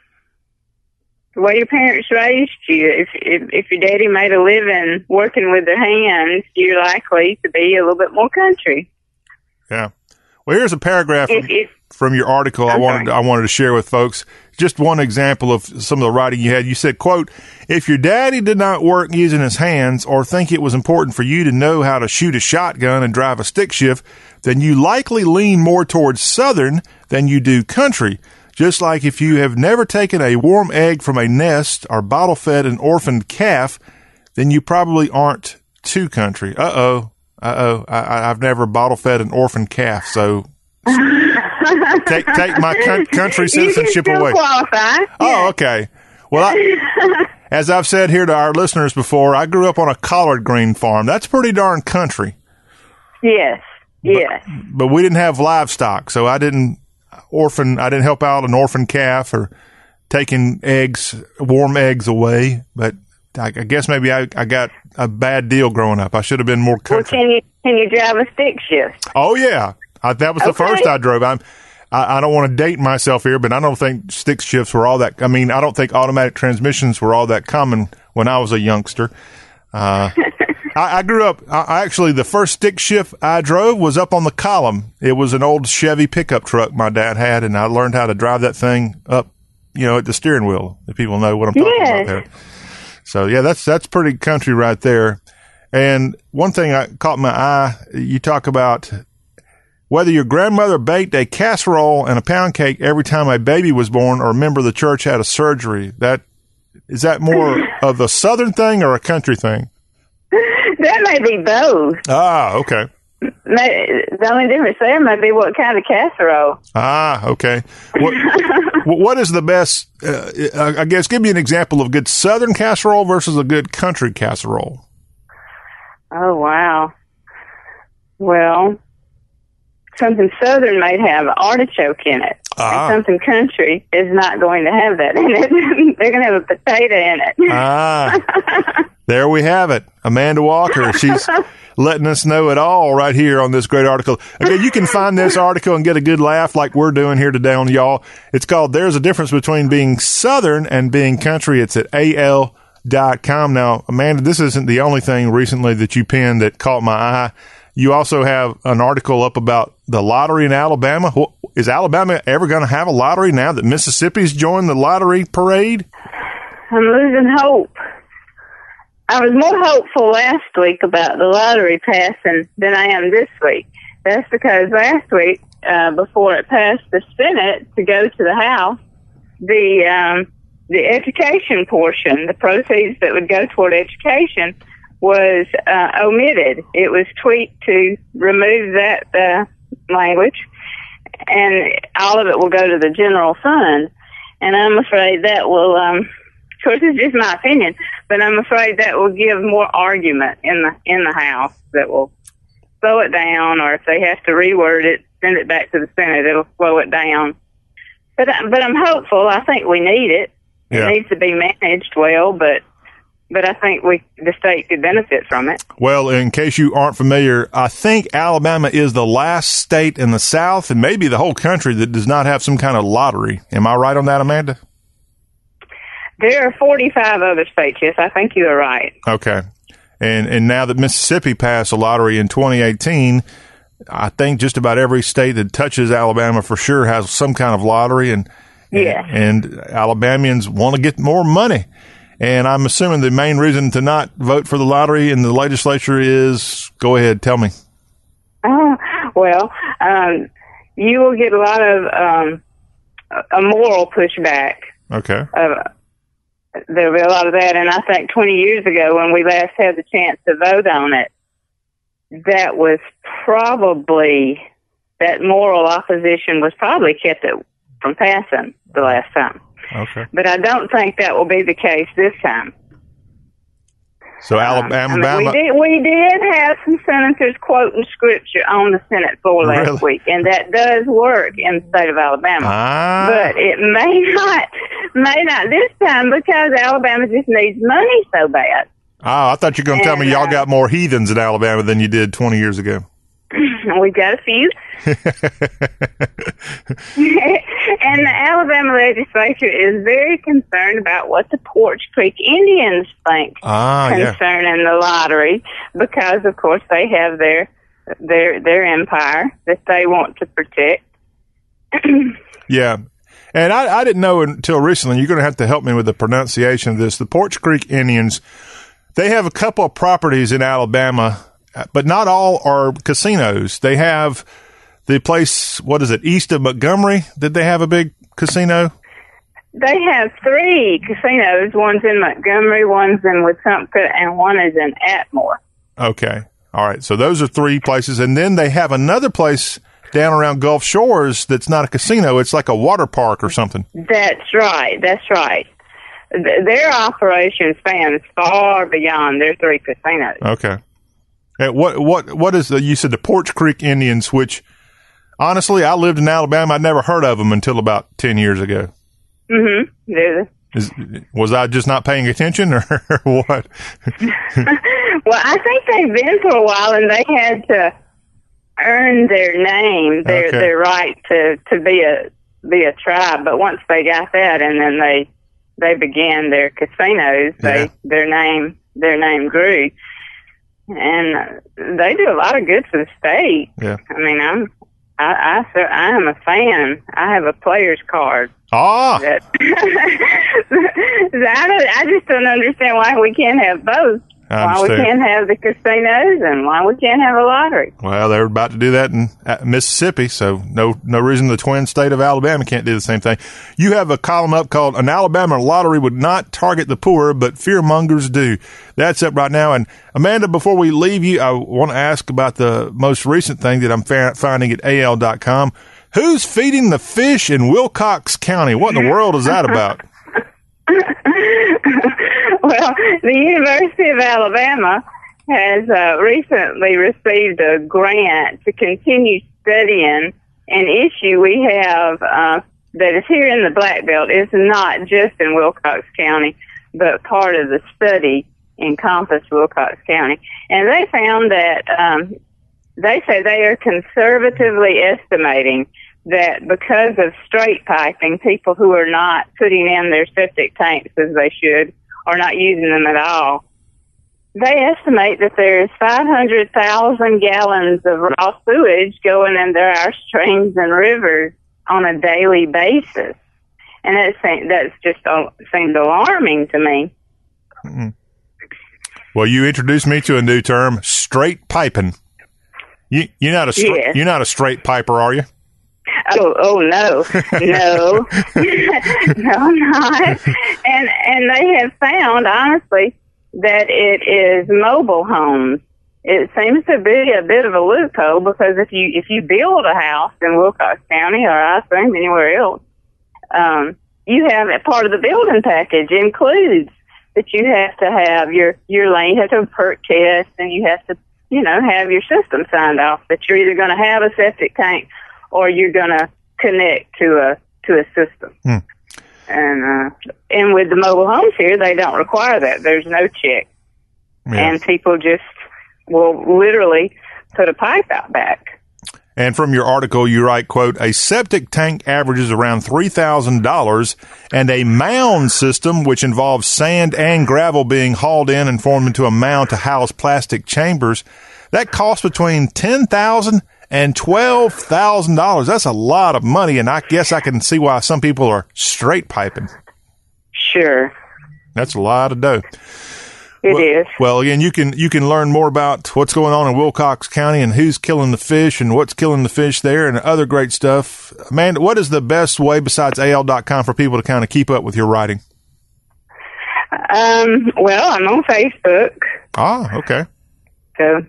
the way your parents raised you. If, if if your daddy made a living working with their hands, you're likely to be a little bit more country. Yeah. Well, here's a paragraph from, If, if, from your article I wanted sorry. I wanted to share with folks. Just one example of some of the writing you had. You said, "quote If your daddy did not work using his hands or think it was important for you to know how to shoot a shotgun and drive a stick shift, then you likely lean more towards Southern than you do country." Just like if you have never taken a warm egg from a nest or bottle fed an orphaned calf, then you probably aren't too country. Uh oh. Uh oh. I, I- I've never bottle fed an orphan calf, so take take my coun- country citizenship away. qualify. Oh, okay. Well, I, as I've said here to our listeners before, I grew up on a collard green farm. That's pretty darn country, Yes. Yes. but we didn't have livestock, so I didn't orphan. I didn't help out an orphan calf or taking eggs, warm eggs away. But I, I guess maybe I, I got a bad deal growing up. I should have been more Well, can you can you drive a stick shift? Oh yeah, I, that was the first I drove. I'm, I, I don't want to date myself here, but I don't think stick shifts were all that. I mean, I don't think automatic transmissions were all that common when I was a youngster. Uh, I, I grew up. I, I actually the first stick shift I drove was up on the column. It was an old Chevy pickup truck my dad had, and I learned how to drive that thing up. You know, at the steering wheel. If people know what I'm talking Yes. about there. So yeah, that's that's pretty country right there. And one thing I caught my eye, you talk about whether your grandmother baked a casserole and a pound cake every time a baby was born or a member of the church had a surgery. That is that more of a southern thing or a country thing? That may be both. Ah, okay. May, the only difference there might be what kind of casserole. Ah, okay. What, what is the best? Uh, I guess give me an example of a good southern casserole versus a good country casserole. Oh wow. Well, something southern might have artichoke in it. Ah. And something country is not going to have that in it. They're going to have a potato in it. Ah, there we have it. Amanda Walker. She's letting us know it all right here on this great article. Again, you can find this article and get a good laugh like we're doing here today on y'all. It's called There's a Difference Between Being Southern and Being Country. It's at al.com. Now, Amanda, this isn't the only thing recently that you penned that caught my eye. You also have an article up about the lottery in Alabama. Is Alabama ever going to have a lottery now that Mississippi's joined the lottery parade? I'm losing hope. I was more hopeful last week about the lottery passing than I am this week. That's because last week, uh, before it passed the Senate to go to the House, the um, the education portion, the proceeds that would go toward education, was uh, omitted. It was tweaked to remove that uh, language, and all of it will go to the general fund. And I'm afraid that will, um, of course, it's just my opinion, but I'm afraid that will give more argument in the in the House that will slow it down, or if they have to reword it, send it back to the Senate, it'll slow it down. But I- but I'm hopeful. I think we need it. Yeah. It needs to be managed well, but but I think we the state could benefit from it. Well, in case you aren't familiar, I think Alabama is the last state in the South and maybe the whole country that does not have some kind of lottery. Am I right on that, Amanda? There are 45 other states. Yes, I think you are right. Okay. And and now that Mississippi passed a lottery in 2018, I think just about every state that touches Alabama for sure has some kind of lottery and Yeah. and Alabamians want to get more money. And I'm assuming the main reason to not vote for the lottery in the legislature is go ahead, tell me. Oh, well, um, you will get a lot of um, a- a moral pushback. Okay. Uh, there'll be a lot of that, and I think 20 years ago, when we last had the chance to vote on it, that was probably that moral opposition was probably kept it from passing the last time. Okay. But I don't think that will be the case this time. So Um, Alabama, I mean, we did we did have some senators quoting scripture on the Senate floor last Really? week, and that does work in the state of Alabama. Ah. But it may not may not this time because Alabama just needs money so bad. Oh, I thought you were going to tell me y'all uh, got more heathens in Alabama than you did 20 years ago. We've got a few. and the Alabama legislature is very concerned about what the Poarch Creek Indians think Ah, yeah. concerning the lottery because of course they have their their their empire that they want to protect. Yeah. And I, I didn't know until recently. You're going to have to help me with the pronunciation of this. The Poarch Creek Indians, they have a couple of properties in Alabama, Uh, but not all are casinos. They have the place, what is it, east of Montgomery? Did they have a big casino? They have three casinos. One's in Montgomery, one's in Wetumpka, and one is in Atmore. Okay. All right. So those are three places. And then they have another place down around Gulf Shores that's not a casino. It's like a water park or something. That's right. That's right. Th- Their operation spans far beyond their three casinos. Okay. And what what what is the? You said the Poarch Creek Indians, which honestly, I lived in Alabama. I'd never heard of them until about ten years ago. Mm-hmm. Is, was I just not paying attention, or what? well, I think they've been for a while, and they had to earn their name, their Okay. their right to to be a be a tribe. But once they got that, and then they they began their casinos, they Yeah. their name their name grew, and they do a lot of good for the state. Yeah. I mean, I'm I I, I am a fan. I have a player's card. Ah, That I, don't, I just don't understand why we can't have both. Why we can't have the casinos and why we can't have a lottery. well, they're about to do that in Mississippi, so no no reason the twin state of Alabama can't do the same thing. You have a column up called "An Alabama Lottery Would Not Target the Poor, but Fearmongers Do." That's up right now. And Amanda, before we leave you, I want to ask about the most recent thing that I'm finding at AL.com. Who's feeding the fish in Wilcox County? What in the world is that about? well, the University of Alabama has uh, recently received a grant to continue studying an issue we have uh, that is here in the Black Belt. It's not just in Wilcox County, but part of the study encompassed Wilcox County. And they found that um, they say they are conservatively estimating that because of straight piping, people who are not putting in their septic tanks as they should or not using them at all, they estimate that there's 500,000 gallons of raw sewage going into our streams and rivers on a daily basis. And that seems, that's just uh, seemed alarming to me. Mm-hmm. Well, you introduced me to a new term, straight piping. You, you're not a stra- Yes. you're not a straight piper, are you? Oh, oh no, no, no, I'm not. And and they have found honestly that it is mobile homes. It seems to be a bit of a loophole because if you if you build a house in Wilcox County or I assume anywhere else, um, you have a part of the building package includes that you have to have your your lane you have to have perk test and you have to you know have your system signed off that you're either going to have a septic tank or you're going to connect to a to a system. Hmm. And uh, and with the mobile homes here, they don't require that. There's no check, Yeah. and people just will literally put a pipe out back. And from your article, you write, quote, a septic tank averages around $3,000 and a mound system, which involves sand and gravel being hauled in and formed into a mound to house plastic chambers, that costs between $10,000 and $12,000. That's a lot of money. And I guess I can see why some people are straight piping. Sure, That's a lot of dough. it well, is. Well, again, you can you can learn more about what's going on in Wilcox County and who's killing the fish and what's killing the fish there and other great stuff. Amanda, what is the best way besides AL.com for people to kind of keep up with your writing? Um, well, I'm on Facebook, Ah, okay. so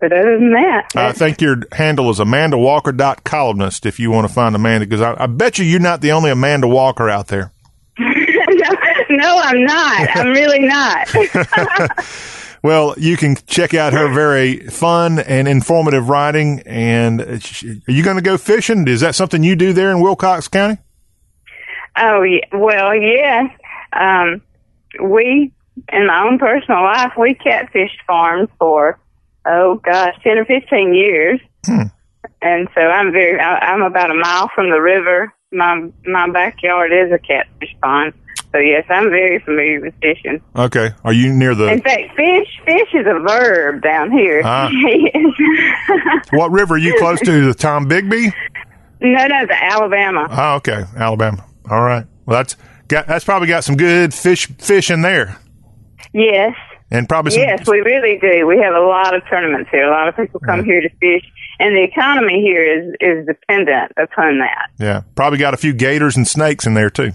but other than that, I think your handle is Amanda Walker dot columnist. if you want to find Amanda, because I, I bet you you're not the only Amanda Walker out there. no, no, I'm not. I'm really not. Well, you can check out her very fun and informative writing. And are you going to go fishing? Is that something you do there in Wilcox County? Oh, yeah. well, yes. Um, we, in my own personal life, we catfished farms for, oh gosh, 10 or 15 years. And so I'm very, I, I'm about a mile from the river. My, my backyard is a catfish pond. So yes, I'm very familiar with fishing. Okay. Are you near the In fact, fish, fish is a verb down here. Ah. what river are you close to? The Tombigbee? no, no, the Alabama. Oh, okay, Alabama. All right. Well, that's got that's probably got some good fish fish in there, Yes. And probably some. Yes, we really do. We have a lot of tournaments here. A lot of people come here to fish, and the economy here is is dependent upon that. Yeah, probably got a few gators and snakes in there too.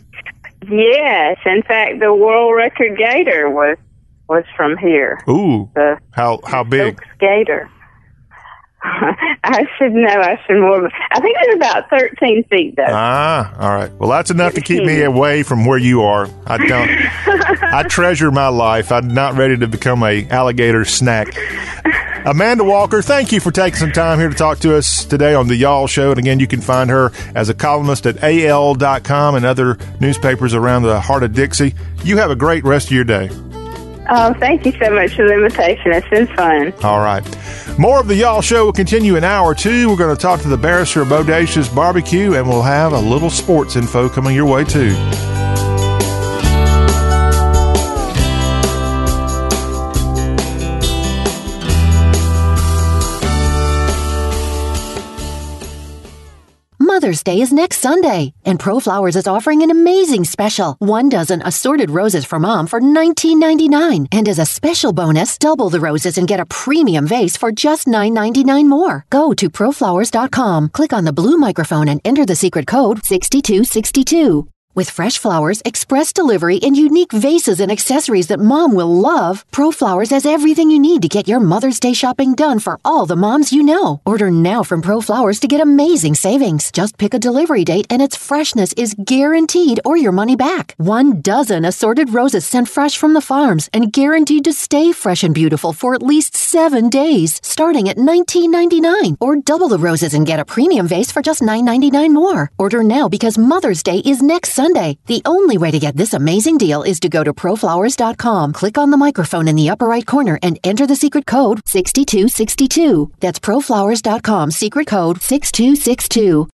Yes, in fact, the world record gator was was from here. Ooh, The how how big? Stokes gator. I should know. I should more. I think it's about thirteen feet, though. Ah, all right. Well, that's enough to keep me away from where you are. I don't. I treasure my life. I'm not ready to become a alligator snack. Amanda Walker, thank you for taking some time here to talk to us today on the Y'all Show. And again, you can find her as a columnist at AL.com and other newspapers around the heart of Dixie. You have a great rest of your day. Oh, thank you so much for the invitation. It's been fun. All right. More of the Y'all Show will continue in hour two. We're going to talk to the barrister of Bodacious Barbecue, and we'll have a little sports info coming your way, too. Mother's Day is next Sunday, and ProFlowers is offering an amazing special. One dozen assorted roses for mom for $19.99. And as a special bonus, double the roses and get a premium vase for just $9.99 more. Go to proflowers.com, click on the blue microphone, and enter the secret code 6262. With fresh flowers, express delivery, and unique vases and accessories that mom will love, ProFlowers has everything you need to get your Mother's Day shopping done for all the moms you know. Order now from ProFlowers to get amazing savings. Just pick a delivery date and its freshness is guaranteed or your money back. One dozen assorted roses sent fresh from the farms and guaranteed to stay fresh and beautiful for at least seven days, starting at $19.99. Or double the roses and get a premium vase for just $9.99 more. Order now because Mother's Day is next Sunday. The only way to get this amazing deal is to go to proflowers.com, click on the microphone in the upper right corner, and enter the secret code 6262. That's proflowers.com, secret code 6262.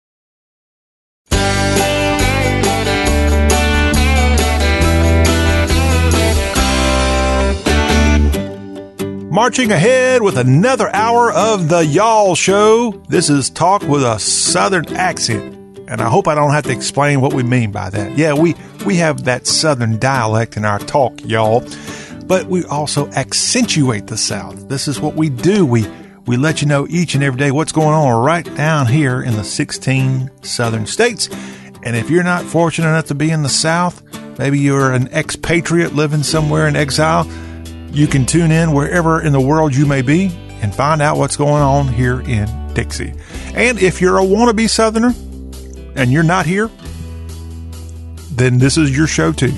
Marching ahead with another hour of the Y'all Show. This is talk with a Southern accent. And I hope I don't have to explain what we mean by that. Yeah, we, we have that Southern dialect in our talk, y'all. But we also accentuate the South. This is what we do. We, we let you know each and every day what's going on right down here in the 16 Southern states. And if you're not fortunate enough to be in the South, maybe you're an expatriate living somewhere in exile, you can tune in wherever in the world you may be and find out what's going on here in Dixie. And if you're a wannabe Southerner and you're not here, then this is your show too.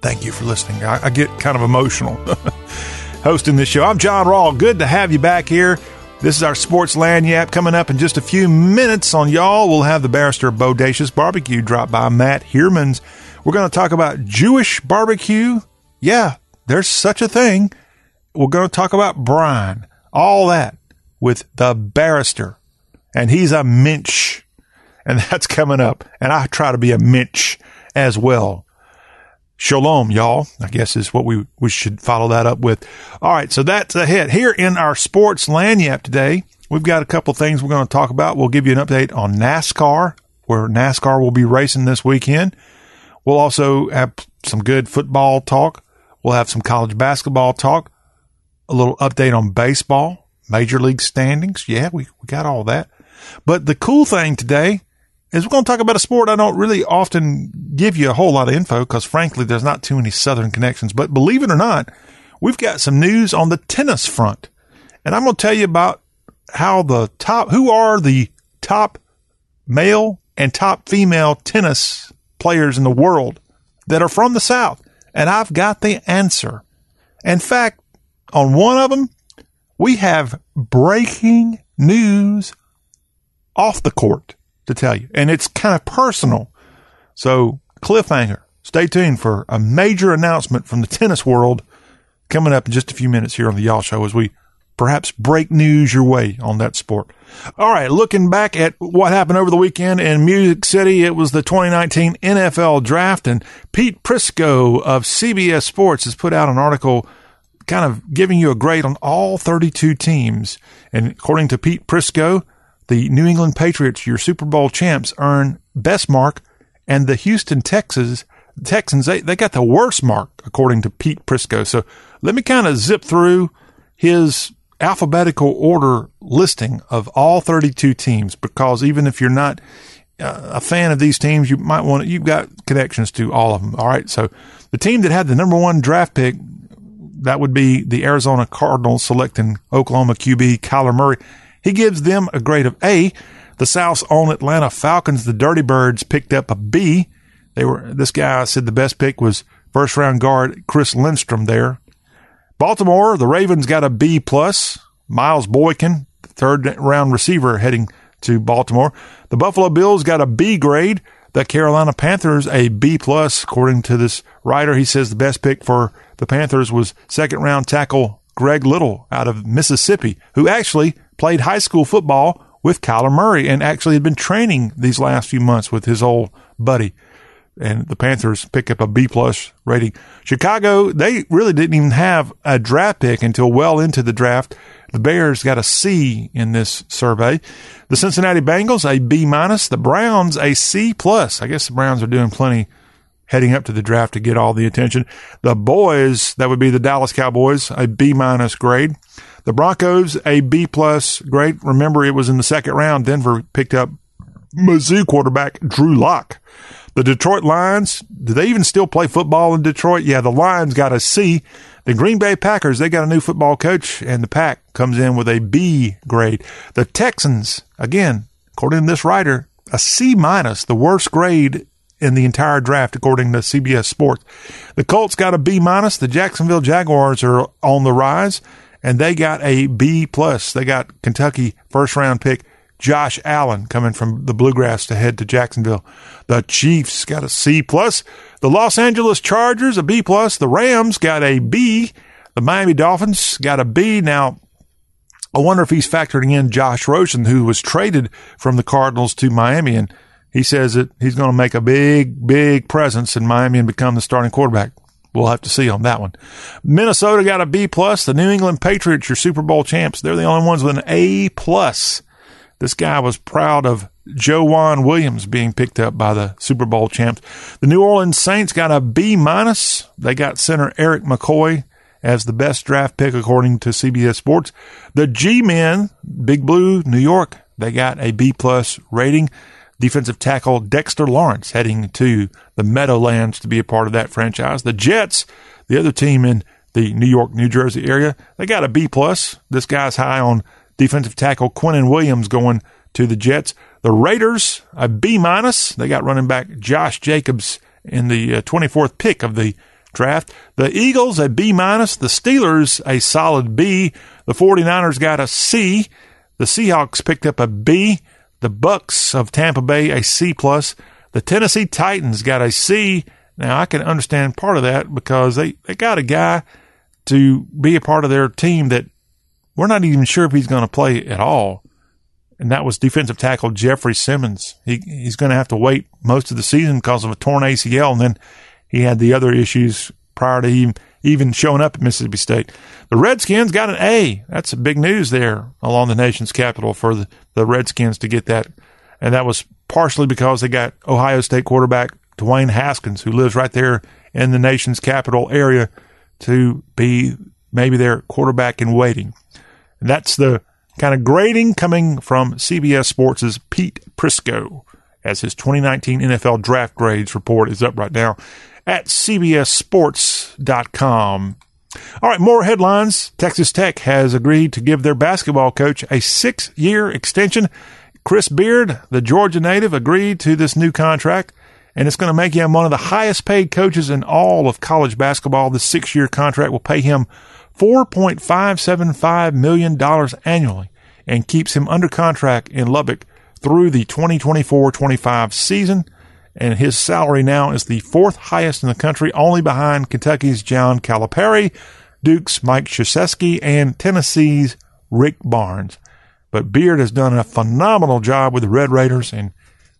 Thank you for listening. I, I get kind of emotional hosting this show. I'm John Rawl. Good to have you back here. This is our Sports Lagniappe coming up in just a few minutes on y'all. We'll have the Barrister Bodacious Barbecue drop by Matt Heermans. We're going to talk about Jewish barbecue. Yeah, there's such a thing. We're going to talk about Brian, all that with the barrister. And he's a mensch. And that's coming up. And I try to be a mensch as well. Shalom, y'all. I guess is what we, we should follow that up with. All right. So that's ahead here in our sports lagniappe today. We've got a couple things we're going to talk about. We'll give you an update on NASCAR, where NASCAR will be racing this weekend. We'll also have some good football talk. We'll have some college basketball talk, a little update on baseball, major league standings. Yeah, we, we got all that. But the cool thing today is we're going to talk about a sport I don't really often give you a whole lot of info because frankly, there's not too many Southern connections. But believe it or not, we've got some news on the tennis front. And I'm going to tell you about how the top, who are the top male and top female tennis players in the world that are from the South and I've got the answer. In fact, on one of them, we have breaking news off the court to tell you, and it's kind of personal. So, cliffhanger. Stay tuned for a major announcement from the tennis world coming up in just a few minutes here on the Y'all Show as we perhaps break news your way on that sport. All right, looking back at what happened over the weekend in Music City, it was the 2019 NFL Draft, and Pete Prisco of CBS Sports has put out an article kind of giving you a grade on all 32 teams. And according to Pete Prisco, the New England Patriots, your Super Bowl champs, earn best mark, and the Houston Texans, Texans, they, they got the worst mark, according to Pete Prisco. So let me kind of zip through his alphabetical order listing of all 32 teams because even if you're not uh, a fan of these teams, you might want to, you've got connections to all of them. All right. So the team that had the number one draft pick, that would be the Arizona Cardinals selecting Oklahoma QB Kyler Murray. He gives them a grade of A. The South's own Atlanta Falcons, the Dirty Birds, picked up a B. They were, this guy said the best pick was first round guard Chris Lindstrom there. Baltimore, the Ravens got a B plus. Miles Boykin, third round receiver heading to Baltimore. The Buffalo Bills got a B grade. The Carolina Panthers a B plus. According to this writer, he says the best pick for the Panthers was second round tackle Greg Little out of Mississippi, who actually played high school football with Kyler Murray and actually had been training these last few months with his old buddy and the Panthers pick up a B plus rating. Chicago, they really didn't even have a draft pick until well into the draft. The Bears got a C in this survey. The Cincinnati Bengals a B minus. The Browns a C plus. I guess the Browns are doing plenty heading up to the draft to get all the attention. The boys, that would be the Dallas Cowboys, a B minus grade. The Broncos a B plus grade. Remember, it was in the second round. Denver picked up Mizzou quarterback Drew Lock. The Detroit Lions, do they even still play football in Detroit? Yeah, the Lions got a C. The Green Bay Packers, they got a new football coach, and the Pack comes in with a B grade. The Texans, again, according to this writer, a C minus, the worst grade in the entire draft, according to CBS Sports. The Colts got a B minus. The Jacksonville Jaguars are on the rise, and they got a B plus. They got Kentucky first round pick Josh Allen coming from the Bluegrass to head to Jacksonville. The Chiefs got a C plus. The Los Angeles Chargers a B plus. The Rams got a B. The Miami Dolphins got a B. Now, I wonder if he's factoring in Josh Rosen, who was traded from the Cardinals to Miami, and he says that he's going to make a big, big presence in Miami and become the starting quarterback. We'll have to see on that one. Minnesota got a B plus. The New England Patriots, your Super Bowl champs, they're the only ones with an A plus. This guy was proud of Joejuan Williams being picked up by the Super Bowl champs. The New Orleans Saints got a B minus. They got center Erik McCoy as the best draft pick according to CBS Sports. The G Men, Big Blue, New York, they got a B plus rating. Defensive tackle Dexter Lawrence heading to the Meadowlands to be a part of that franchise. The Jets, the other team in the New York, New Jersey area, they got a B plus. This guy's high on defensive tackle Quinnen Williams going to the Jets. The Raiders, a B minus. They got running back Josh Jacobs in the uh, 24th pick of the draft. The Eagles, a B minus. The Steelers, a solid B. The 49ers got a C. The Seahawks picked up a B. The Bucks of Tampa Bay, a C plus. The Tennessee Titans got a C. Now I can understand part of that because they, they got a guy to be a part of their team that we're not even sure if he's going to play at all. And that was defensive tackle Jeffrey Simmons. He, he's going to have to wait most of the season because of a torn ACL. And then he had the other issues prior to him even showing up at Mississippi State. The Redskins got an A. That's big news there along the nation's capital for the, the Redskins to get that. And that was partially because they got Ohio State quarterback Dwayne Haskins, who lives right there in the nation's capital area, to be maybe their quarterback in waiting. And that's the kind of grading coming from CBS Sports' Pete Prisco as his 2019 NFL draft grades report is up right now at cbssports.com. All right, more headlines. Texas Tech has agreed to give their basketball coach a six year extension. Chris Beard, the Georgia native, agreed to this new contract, and it's going to make him one of the highest paid coaches in all of college basketball. The six year contract will pay him $4.575 million annually and keeps him under contract in Lubbock through the 2024-25 season. And his salary now is the fourth highest in the country, only behind Kentucky's John Calipari, Duke's Mike Krzyzewski, and Tennessee's Rick Barnes. But Beard has done a phenomenal job with the Red Raiders and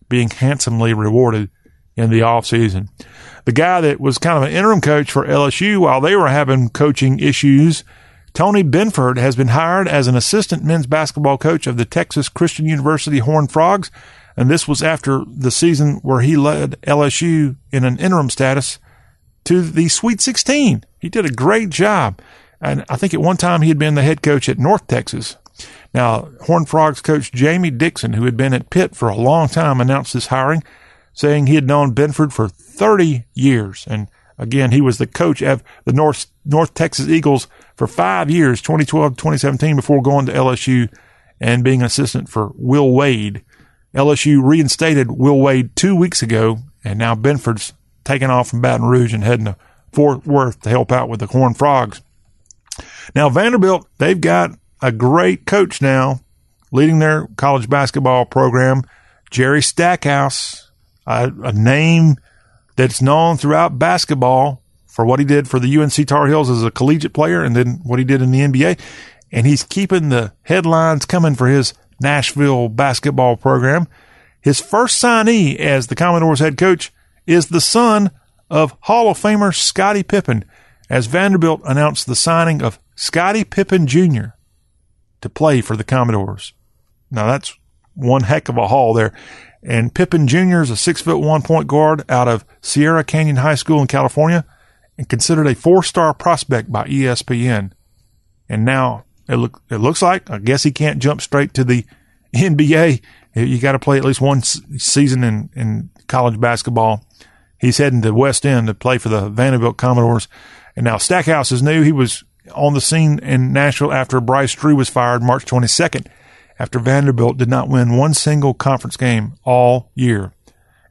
being handsomely rewarded in the offseason. The guy that was kind of an interim coach for LSU while they were having coaching issues, Tony Benford, has been hired as an assistant men's basketball coach of the Texas Christian University Horned Frogs. And this was after the season where he led LSU in an interim status to the Sweet 16. He did a great job. And I think at one time he had been the head coach at North Texas. Now, Horned Frogs coach Jamie Dixon, who had been at Pitt for a long time, announced this hiring saying he had known Benford for 30 years. And again, he was the coach of the North, North Texas Eagles for five years, 2012 2017, before going to LSU and being an assistant for Will Wade. LSU reinstated Will Wade two weeks ago, and now Benford's taking off from Baton Rouge and heading to Fort Worth to help out with the Horned Frogs. Now, Vanderbilt, they've got a great coach now leading their college basketball program, Jerry Stackhouse a, a name that's known throughout basketball for what he did for the UNC Tar Heels as a collegiate player and then what he did in the NBA. And he's keeping the headlines coming for his Nashville basketball program. His first signee as the Commodores head coach is the son of Hall of Famer Scottie Pippen, as Vanderbilt announced the signing of Scottie Pippen Jr. to play for the Commodores. Now that's one heck of a haul there. And Pippen Jr. is a six foot one point guard out of Sierra Canyon High School in California and considered a four star prospect by ESPN. And now it look, it looks like, I guess he can't jump straight to the NBA You got to play at least one season in, in college basketball. He's heading to West End to play for the Vanderbilt Commodores. And now Stackhouse is new. He was on the scene in Nashville after Bryce Drew was fired March 22nd after Vanderbilt did not win one single conference game all year.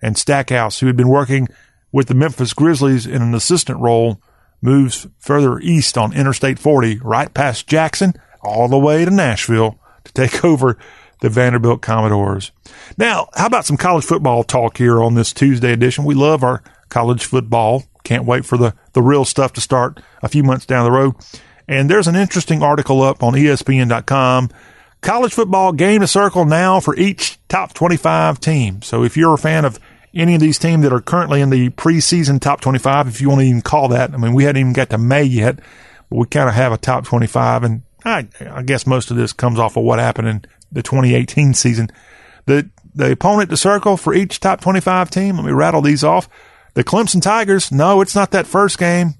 And Stackhouse, who had been working with the Memphis Grizzlies in an assistant role, moves further east on Interstate 40, right past Jackson, all the way to Nashville to take over the Vanderbilt Commodores. Now, how about some college football talk here on this Tuesday edition? We love our college football. Can't wait for the, the real stuff to start a few months down the road. And there's an interesting article up on ESPN.com. College football game to circle now for each top 25 team. So if you're a fan of any of these teams that are currently in the preseason top 25, if you want to even call that, I mean, we hadn't even got to May yet, but we kind of have a top 25. And I, I guess most of this comes off of what happened in the 2018 season. The, the opponent to circle for each top 25 team, let me rattle these off. The Clemson Tigers, no, it's not that first game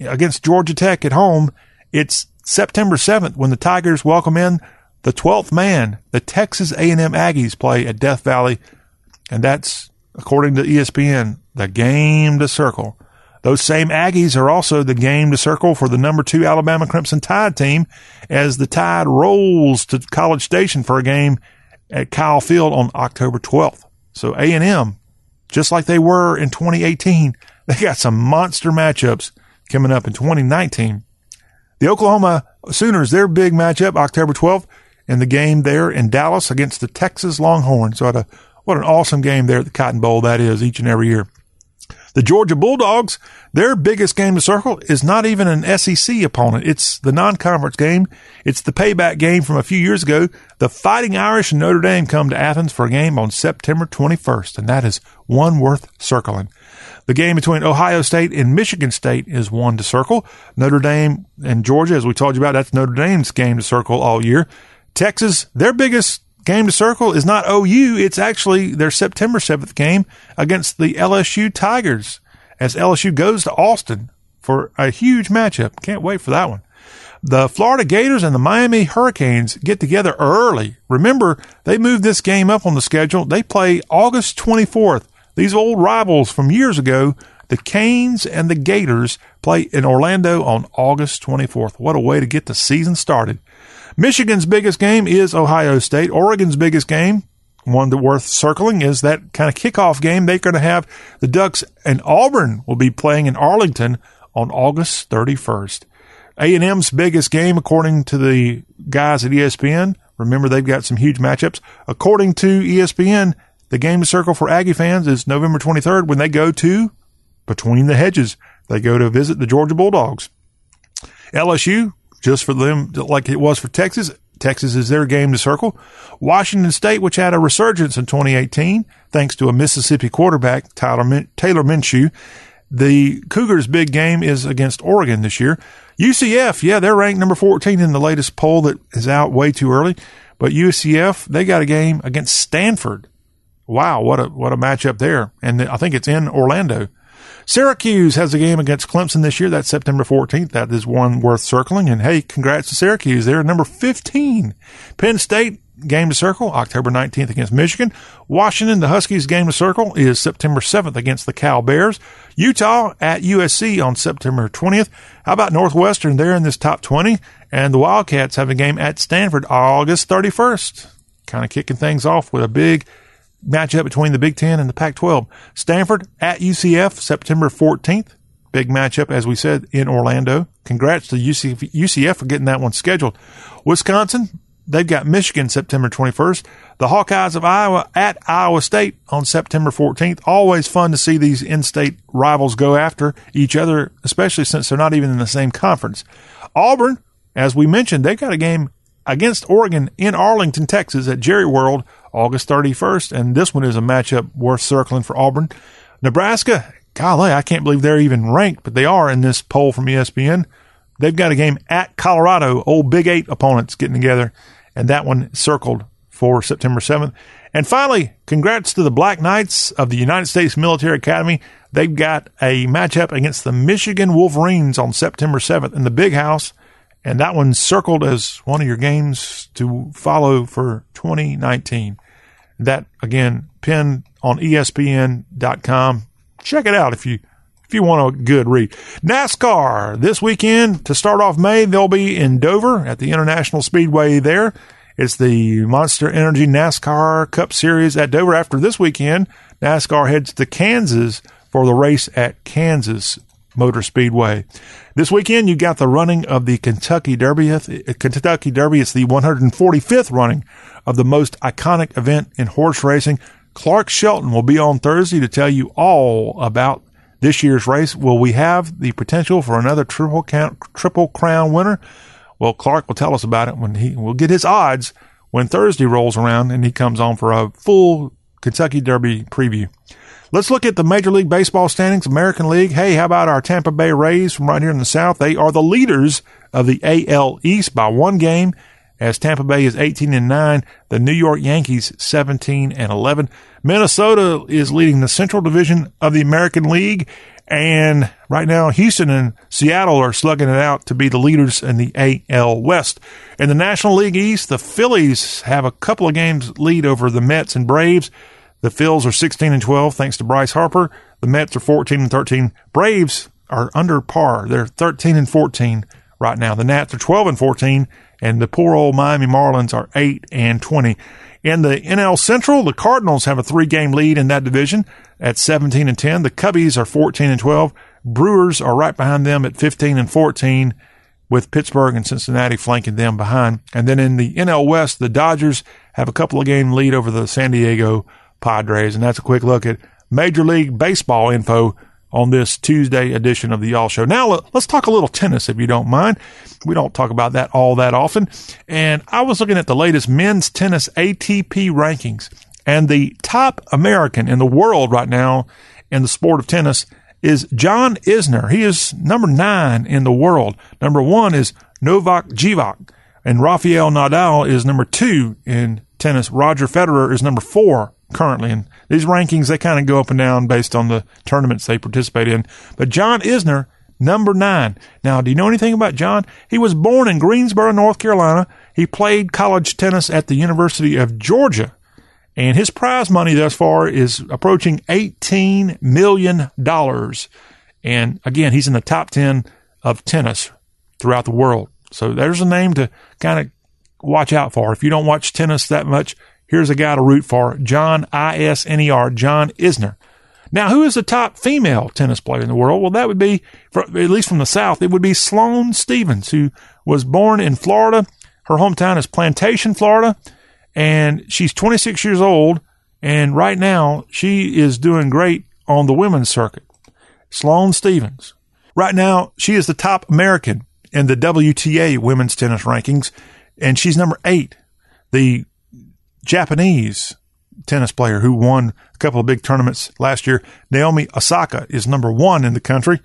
against Georgia Tech at home. It's September 7th when the Tigers welcome in the 12th man. The Texas A&M Aggies play at Death Valley, and that's according to ESPN, the game to circle. Those same Aggies are also the game to circle for the number two Alabama Crimson Tide team as the Tide rolls to College Station for a game at Kyle Field on October 12th. So A&M, just like they were in 2018, they got some monster matchups coming up in 2019. The Oklahoma Sooners, their big matchup, October 12th, in the game there in Dallas against the Texas Longhorns. So what, a, what an awesome game there at the Cotton Bowl that is each and every year. The Georgia Bulldogs, their biggest game to circle is not even an SEC opponent. It's the non-conference game. It's the payback game from a few years ago. The Fighting Irish and Notre Dame come to Athens for a game on September 21st, and that is one worth circling. The game between Ohio State and Michigan State is one to circle. Notre Dame and Georgia, as we told you about, that's Notre Dame's game to circle all year. Texas, their biggest game to circle is not OU. It's actually their September 7th game against the LSU Tigers as LSU goes to Austin for a huge matchup. Can't wait for that one. The Florida Gators and the Miami Hurricanes get together early. Remember, they moved this game up on the schedule. They play August 24th. These old rivals from years ago, the Canes and the Gators, play in Orlando on August 24th. What a way to get the season started. Michigan's biggest game is Ohio State. Oregon's biggest game, one that worth circling, is that kind of kickoff game. They're going to have the Ducks and Auburn will be playing in Arlington on August 31st. A&M's biggest game, according to the guys at ESPN, remember they've got some huge matchups. According to ESPN, the game to circle for Aggie fans is November 23rd when they go to Between the Hedges. They go to visit the Georgia Bulldogs. LSU, just for them, like it was for Texas. Texas is their game to circle. Washington State, which had a resurgence in 2018, thanks to a Mississippi quarterback, Tyler, Min- Taylor Minshew. The Cougars' big game is against Oregon this year. UCF, yeah, they're ranked number 14 in the latest poll that is out way too early. But UCF, they got a game against Stanford. Wow, what a what a matchup there. And I think it's in Orlando. Syracuse has a game against Clemson this year. That's September 14th. That is one worth circling. And hey, congrats to Syracuse. They're number 15. Penn State game to circle October 19th against Michigan. Washington, the Huskies game to circle is September 7th against the Cal Bears. Utah at USC on September 20th. How about Northwestern? They're in this top 20 and the Wildcats have a game at Stanford August 31st. Kind of kicking things off with a big matchup between the Big Ten and the Pac 12. Stanford at UCF September 14th. Big matchup, as we said, in Orlando. Congrats to UCF, UCF for getting that one scheduled. Wisconsin, they've got Michigan September 21st. The Hawkeyes of Iowa at Iowa State on September 14th. Always fun to see these in state rivals go after each other, especially since they're not even in the same conference. Auburn, as we mentioned, they've got a game against Oregon in Arlington, Texas at Jerry World August 31st. And this one is a matchup worth circling for Auburn. Nebraska, golly, I can't believe they're even ranked, but they are in this poll from ESPN. They've got a game at Colorado, old Big Eight opponents getting together, and that one circled for September 7th. And finally, congrats to the Black Knights of the United States Military Academy. They've got a matchup against the Michigan Wolverines on September 7th in the Big House. And that one circled as one of your games to follow for 2019. That again, pinned on ESPN.com. Check it out if you if you want a good read. NASCAR this weekend to start off May, they'll be in Dover at the International Speedway there. It's the Monster Energy NASCAR Cup Series at Dover. After this weekend, NASCAR heads to Kansas for the race at Kansas Motor Speedway. This weekend, you got the running of the Kentucky Derby. Uh, Kentucky Derby is the 145th running of the most iconic event in horse racing. Clark Shelton will be on Thursday to tell you all about this year's race. Will we have the potential for another triple count, triple crown winner? Well, Clark will tell us about it when he will get his odds when Thursday rolls around and he comes on for a full Kentucky Derby preview. Let's look at the Major League Baseball standings, American League. Hey, how about our Tampa Bay Rays from right here in the South? They are the leaders of the AL East by one game as Tampa Bay is 18 and 9, the New York Yankees 17 and 11. Minnesota is leading the Central Division of the American League and right now Houston and Seattle are slugging it out to be the leaders in the AL West. In the National League East, the Phillies have a couple of games lead over the Mets and Braves. The Phils are 16 and 12 thanks to Bryce Harper. The Mets are 14 and 13. Braves are under par. They're 13 and 14 right now. The Nats are 12 and 14 and the poor old Miami Marlins are 8 and 20. In the NL Central, the Cardinals have a three game lead in that division at 17 and 10. The Cubbies are 14 and 12. Brewers are right behind them at 15 and 14 with Pittsburgh and Cincinnati flanking them behind. And then in the NL West, the Dodgers have a couple of game lead over the San Diego Padres. And that's a quick look at Major League Baseball info on this Tuesday edition of the Y'all Show. Now let's talk a little tennis, if you don't mind. We don't talk about that all that often. And I was looking at the latest men's tennis ATP rankings, and the top American in the world right now in the sport of tennis is John Isner. He is number nine in the world. Number one is Novak Djokovic, and Rafael Nadal is number two in tennis. Roger Federer is number four currently. And these rankings, they kind of go up and down based on the tournaments they participate in. But John Isner, number nine. Now, do you know anything about John? He was born in Greensboro, North Carolina. He played college tennis at the University of Georgia. And his prize money thus far is approaching $18 million. And again, he's in the top 10 of tennis throughout the world. So there's a name to kind of watch out for. If you don't watch tennis that much, here's a guy to root for John I S N E R, John Isner. Now, who is the top female tennis player in the world? Well, that would be, for, at least from the South, it would be Sloane Stevens, who was born in Florida. Her hometown is Plantation, Florida, and she's 26 years old. And right now, she is doing great on the women's circuit. Sloane Stevens. Right now, she is the top American in the WTA women's tennis rankings, and she's number eight. The Japanese tennis player who won a couple of big tournaments last year, Naomi Osaka, is number one in the country,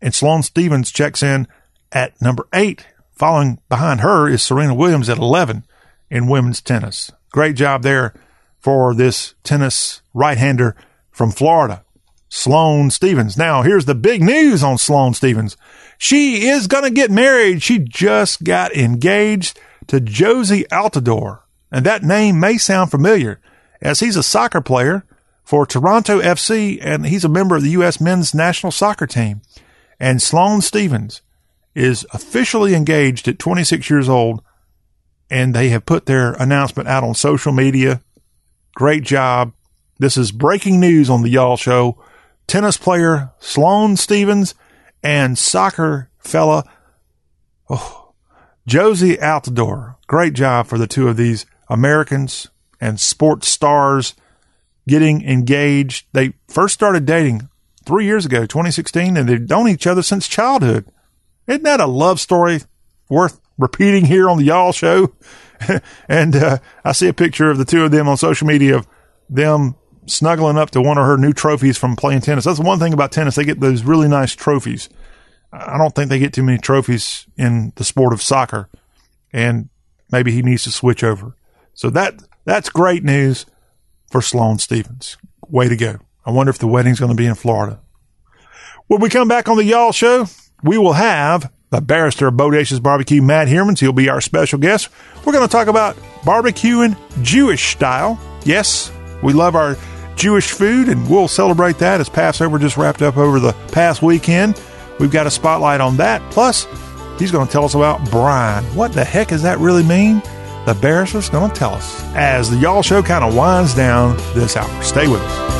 and Sloane Stevens checks in at number eight. Following behind her is Serena Williams at 11 in women's tennis. Great job there for this tennis right hander from Florida, Sloane Stevens. Now, here's the big news on Sloane Stevens. She is going to get married. She just got engaged to Jozy Altidore. And that name may sound familiar as he's a soccer player for Toronto FC and he's a member of the U.S. men's national soccer team. And Sloane Stevens is officially engaged at 26 years old and they have put their announcement out on social media. Great job. This is breaking news on the Y'all Show. Tennis player Sloane Stevens and soccer fella oh, Jozy Altidore. Great job for the two of these Americans and sports stars getting engaged. They first started dating three years ago, 2016, and they've known each other since childhood. Isn't that a love story worth repeating here on the Y'all Show? and uh, I see a picture of the two of them on social media of them snuggling up to one of her new trophies from playing tennis. That's one thing about tennis. They get those really nice trophies. I don't think they get too many trophies in the sport of soccer. And maybe he needs to switch over. So that that's great news for Sloane Stevens. Way to go. I wonder if the wedding's going to be in Florida. When we come back on the Y'all Show, we will have the barrister of Bodacious Barbecue, Matt Hermans. He'll be our special guest. We're going to talk about barbecuing Jewish style Yes, we love our Jewish food, and we'll celebrate that as Passover just wrapped up over the past weekend. We've got a spotlight on that. Plus, he's going to tell us about brine. What the heck does that really mean? The barrister's going to tell us as the Y'all Show kind of winds down this hour. Stay with us.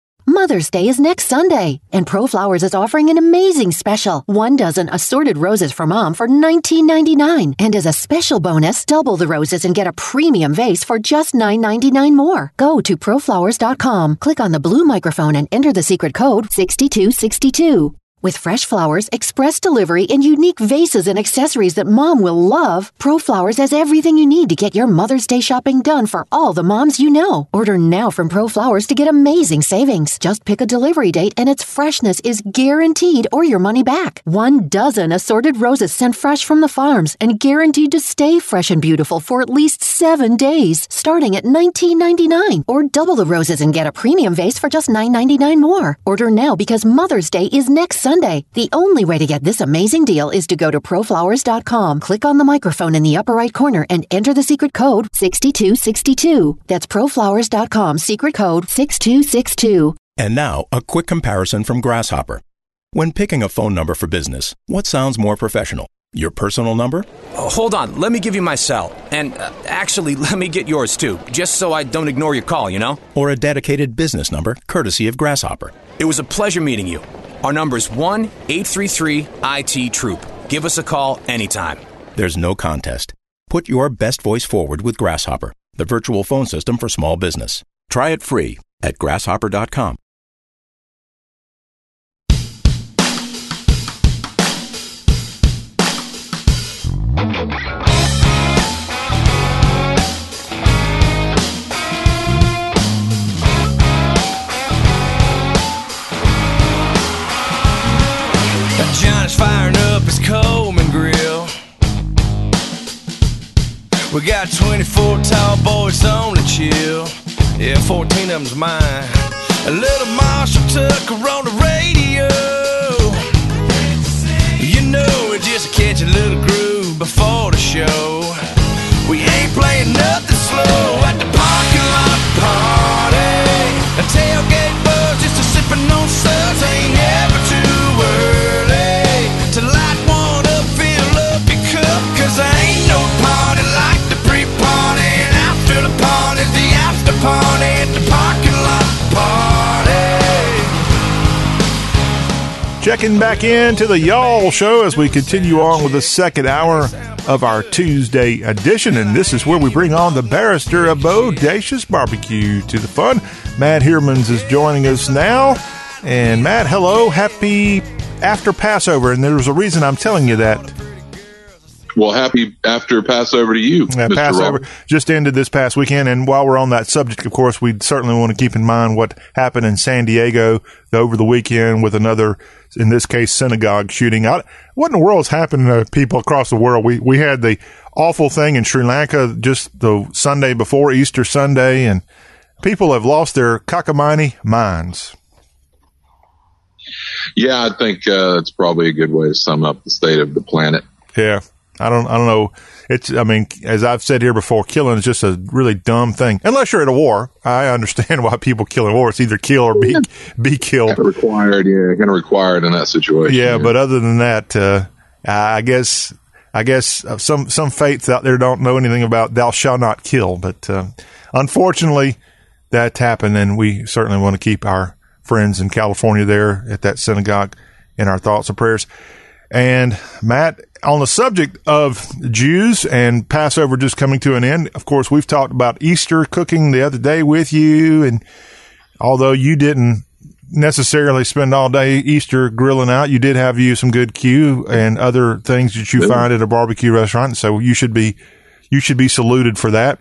Mother's Day is next Sunday, and ProFlowers is offering an amazing special. One dozen assorted roses for mom for $19.99. And as a special bonus, double the roses and get a premium vase for just $9.99 more. Go to proflowers.com, click on the blue microphone, and enter the secret code 6262. With fresh flowers, express delivery, and unique vases and accessories that mom will love, ProFlowers has everything you need to get your Mother's Day shopping done for all the moms you know. Order now from ProFlowers to get amazing savings. Just pick a delivery date and its freshness is guaranteed or your money back. One dozen assorted roses sent fresh from the farms and guaranteed to stay fresh and beautiful for at least seven days, starting at $19.99. Or double the roses and get a premium vase for just $9.99 more. Order now because Mother's Day is next Sunday. The only way to get this amazing deal is to go to proflowers.com, click on the microphone in the upper right corner, and enter the secret code 6262. That's proflowers.com, secret code 6262. And now, a quick comparison from Grasshopper. When picking a phone number for business, what sounds more professional? Your personal number? Oh, hold on, let me give you my cell. And uh, actually, let me get yours too, just so I don't ignore your call, you know? Or a dedicated business number, courtesy of Grasshopper? It was a pleasure meeting you. Our number is 1 833 IT Troop. Give us a call anytime. There's no contest. Put your best voice forward with Grasshopper, the virtual phone system for small business. Try it free at grasshopper.com. Johnny's firing up his Coleman grill. We got 24 tall boys on the chill. Yeah, 14 of them's mine. A little Marshall Tucker on the radio. You know, we just catch a little groove before the show. We ain't playing nothing Checking back into the Y'all Show as we continue on with the second hour of our Tuesday edition. And this is where we bring on the barrister of Bodacious Barbecue to the fun. Matt Hermans is joining us now. And Matt, hello. Happy after Passover. And there's a reason I'm telling you that. Well, happy after Passover to you, Yeah. Passover Rob. just ended this past weekend, and while we're on that subject, of course, we certainly want to keep in mind what happened in San Diego over the weekend with another, in this case, synagogue shooting. I, what in the world is happening to people across the world? We we had the awful thing in Sri Lanka just the Sunday before Easter Sunday, and people have lost their cockamamie minds. Yeah, I think uh, that's probably a good way to sum up the state of the planet. Yeah. I don't, I don't know. It's, I mean, as I've said here before, killing is just a really dumb thing. Unless you're at a war. I understand why people kill in war. It's either kill or be, be killed. Kind of required, yeah, kind of required in that situation. Yeah, but other than that, uh, I guess, I guess uh, some, some faiths out there don't know anything about thou shalt not kill. But, uh, unfortunately, that happened and we certainly want to keep our friends in California there at that synagogue in our thoughts and prayers. And Matt, on the subject of Jews and Passover just coming to an end, of course, we've talked about Easter cooking the other day with you. And although you didn't necessarily spend all day Easter grilling out. You did have you some good Q and other things that you find at a barbecue restaurant. So you should be, you should be saluted for that.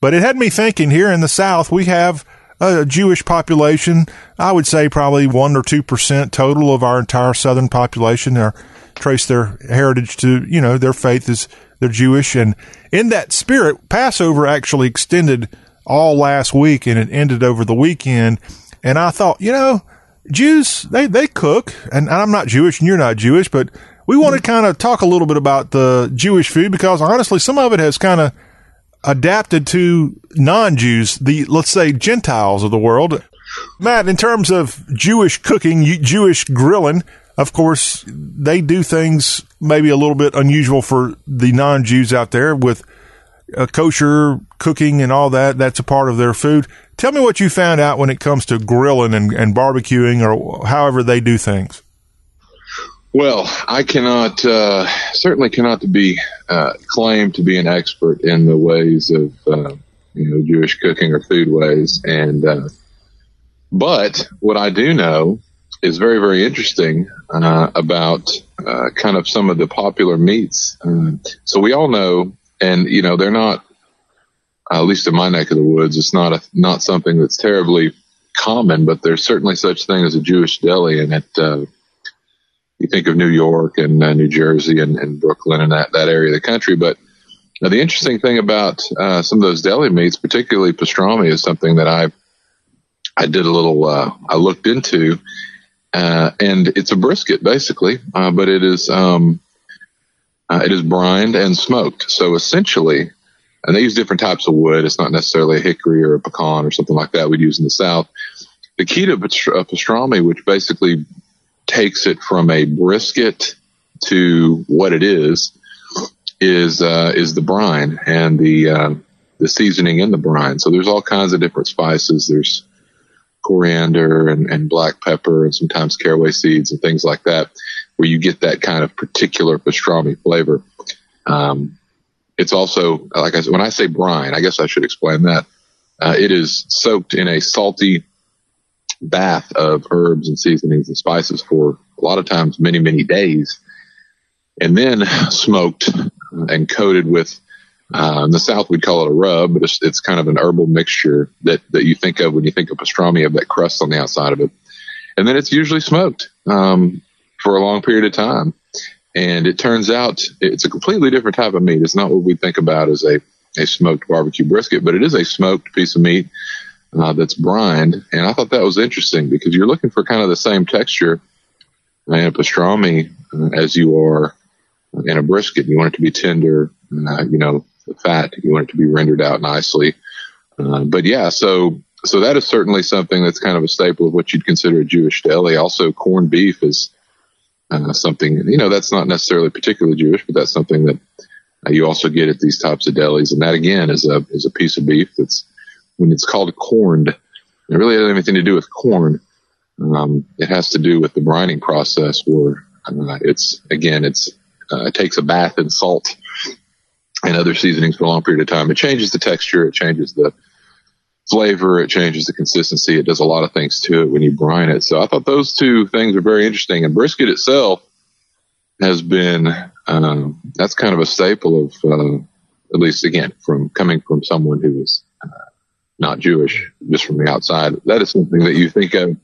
But it had me thinking here in the South, we have Uh, a Jewish population. I would say probably one or 2% total of our entire Southern population are trace their heritage to, you know, their faith is they're Jewish. And in that spirit, Passover actually extended all last week and it ended over the weekend. And I thought, you know, Jews, they, they cook and I'm not Jewish and you're not Jewish, but we want to mm-hmm. kind of talk a little bit about the Jewish food because honestly, some of it has kind of adapted to non-Jews, the let's say Gentiles of the world. Matt, in terms of Jewish cooking, Jewish grilling, of course, they do things maybe a little bit unusual for the non-Jews out there with uh, kosher cooking and all that. That's a part of their food. Tell me what you found out when it comes to grilling and, and barbecuing or however they do things. Well, I cannot, uh, certainly cannot be uh, claim to be an expert in the ways of, uh, you know, Jewish cooking or food ways. And, uh, but what I do know is very, very interesting uh, about uh, kind of some of the popular meats. So we all know, and you know, they're not, at least in my neck of the woods, it's not a, not something that's terribly common, but there's certainly such thing as a Jewish deli, and it. You think of New York and uh, New Jersey and, and Brooklyn and that, that area of the country. But uh, the interesting thing about uh, some of those deli meats, particularly pastrami, is something that I I did a little uh, I looked into, uh, and it's a brisket basically, uh, but it is um, it is brined and smoked. So essentially, and they use different types of wood. It's not necessarily a hickory or a pecan or something like that we'd use in the South. The key to pastrami, which basically takes it from a brisket to what it is is uh, is the brine and the uh, the seasoning in the brine. So there's all kinds of different spices. There's coriander and, and black pepper and sometimes caraway seeds and things like that, where you get that kind of particular pastrami flavor. Um, it's also like I said, when I say brine, I guess I should explain that. Uh, it is soaked in a salty bath of herbs and seasonings and spices for a lot of times many, many days. And then smoked and coated with, uh, in the South we'd call it a rub, but it's, it's kind of an herbal mixture that, that you think of when you think of pastrami of that crust on the outside of it. And then it's usually smoked, um, for a long period of time. And it turns out it's a completely different type of meat. It's not what we think about as a, a smoked barbecue brisket, but it is a smoked piece of meat uh, that's brined. And I thought that was interesting because you're looking for kind of the same texture in a pastrami uh, as you are in a brisket. You want it to be tender, uh, you know, fat. You want it to be rendered out nicely. Uh, but yeah, so so that is certainly something that's kind of a staple of what you'd consider a Jewish deli. Also, corned beef is uh, something you know that's not necessarily particularly Jewish, but that's something that you also get at these types of delis. And that again is a is a piece of beef that's when it's called corned, it really have anything to do with corn. Um, it has to do with the brining process where uh, it's, again, it's, uh, it takes a bath in salt and other seasonings for a long period of time. It changes the texture. It changes the flavor. It changes the consistency. It does a lot of things to it when you brine it. So I thought those two things are very interesting. And brisket itself has been, um, that's kind of a staple of, uh, at least again, from coming from someone who is not Jewish, just from the outside. That is something that you think of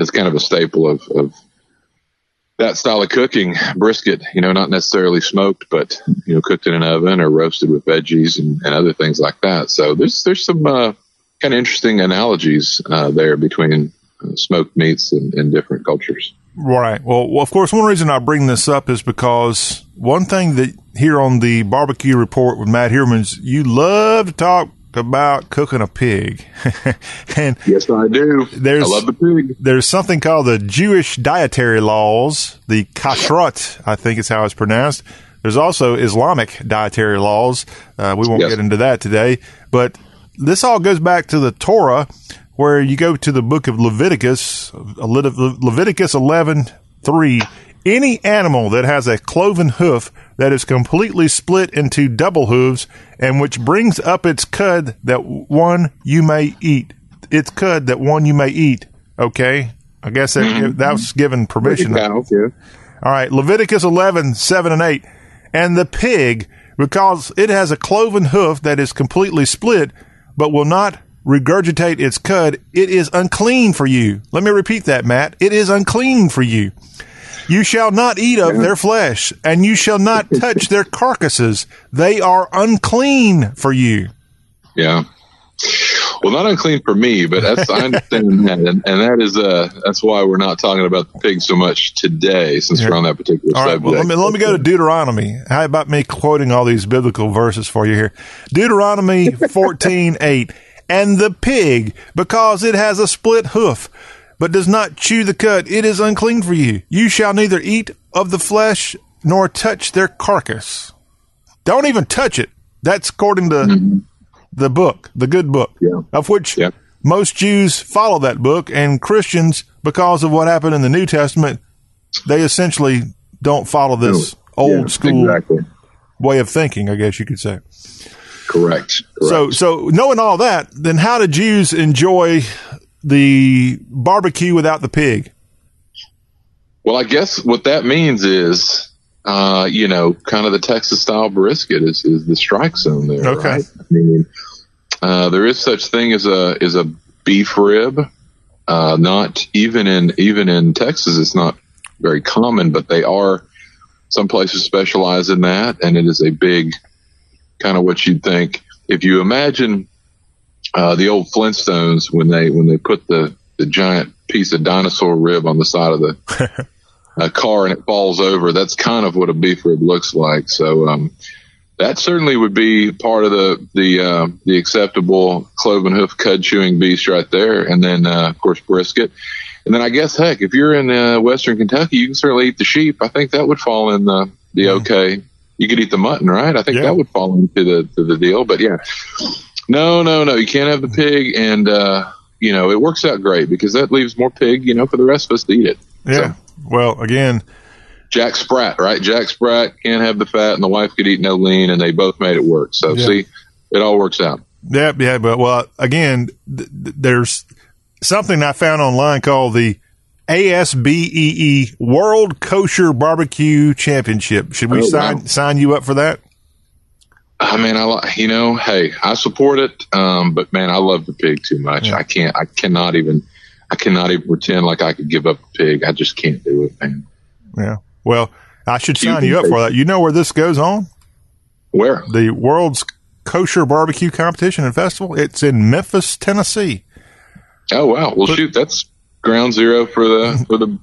as kind of a staple of, of that style of cooking. Brisket, you know, not necessarily smoked, but you know, cooked in an oven or roasted with veggies and, and other things like that. So there's there's some uh, kind of interesting analogies uh, there between uh, smoked meats and, and different cultures. Right. Well, of course, one reason I bring this up is because one thing that here on the barbecue report with Matt Hermans, you love to talk about cooking a pig. and yes, I do. There's, I love the pig. There's something called the Jewish dietary laws, the kashrut, I think is how it's pronounced. There's also Islamic dietary laws. Uh, we won't Yes. get into that today, but this all goes back to the Torah, where you go to the book of Leviticus, uh, Le- Leviticus 11, 3. Any animal that has a cloven hoof that is completely split into double hooves and which brings up its cud that one you may eat. Its cud that one you may eat. Okay. I guess that, that was given permission. All right, Leviticus 11, 7 and 8. And the pig, because it has a cloven hoof that is completely split, but will not regurgitate its cud, it is unclean for you. Let me repeat that, Matt. It is unclean for you. You shall not eat of their flesh, and you shall not touch their carcasses. They are unclean for you. Yeah. Well, not unclean for me, but that's I understand that, and, and that is uh that's why we're not talking about the pig so much today, since we're on that particular All right, subject. well, let me, let me go to Deuteronomy. How about me quoting all these biblical verses for you here? Deuteronomy 14, 8. And the pig, because it has a split hoof, but does not chew the cud, it is unclean for you. You shall neither eat of the flesh nor touch their carcass. Don't even touch it. That's according to mm-hmm. the book, the good book, of which most Jews follow that book, and Christians, because of what happened in the New Testament, they essentially don't follow this old Yeah, school exactly. way of thinking, I guess you could say. Correct. So, so knowing all that, then how do Jews enjoy the barbecue without the pig? Well, I guess what that means is, uh, you know, kind of the Texas style brisket is, is the strike zone there. Okay. Right? I mean, uh, there is such thing as a is a beef rib. Uh, not even in even in Texas, it's not very common, but they are. Some places specialize in that, and it is a big kind of what you'd think if you imagine uh, the old Flintstones when they when they put the the giant piece of dinosaur rib on the side of the a car and it falls over. That's kind of what a beef rib looks like. So um, that certainly would be part of the the uh, the acceptable cloven hoof cud chewing beast right there. And then uh, of course brisket. And then I guess heck, if you're in uh, Western Kentucky, you can certainly eat the sheep. I think that would fall in the the okay. You could eat the mutton, right? I think that would fall into the to the deal. But yeah, no, no, no, you can't have the pig. And uh, you know it works out great because that leaves more pig, you know, for the rest of us to eat it. Yeah. Well, again, Jack Sprat, right? Jack Sprat can't have the fat, and the wife could eat no lean, and they both made it work. So Yeah. see, it all works out. Yeah, yeah, but well, again, th- th- there's something I found online called the ASBEE World Kosher Barbecue Championship. Should we Oh, sign wow. sign you up for that? I mean, I you know, hey, I support it, um, but man, I love the pig too much. I can't, I cannot even, I cannot even pretend like I could give up the pig. I just can't do it, man. Yeah. Well, I should sign you up for that. You know where this goes on? Where? The World's Kosher Barbecue Competition and Festival. It's in Memphis, Tennessee. Oh wow, well shoot, that's ground zero for the for the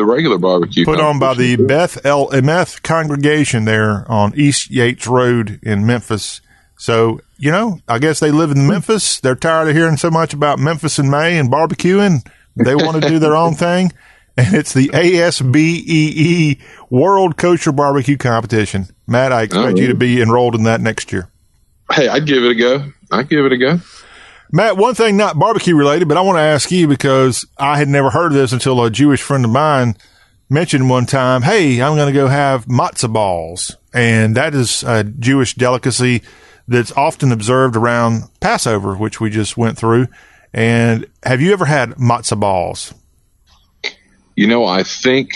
the regular barbecue. Put on by the. Beth El Emeth congregation there on East Yates Road in Memphis. So, you know, I guess they live in Memphis. They're tired of hearing so much about Memphis in May and barbecuing. They want to do their own thing. And it's the ASBEE E World Kosher Barbecue Competition. Matt, I expect Oh, you to oh. be enrolled in that next year. Hey, I'd give it a go. I'd give it a go. Matt, one thing not barbecue related, but I want to ask you because I had never heard of this until a Jewish friend of mine mentioned one time, Hey, I'm going to go have matzah balls. And that is a Jewish delicacy that's often observed around Passover, which we just went through. And have you ever had matzah balls? You know, I think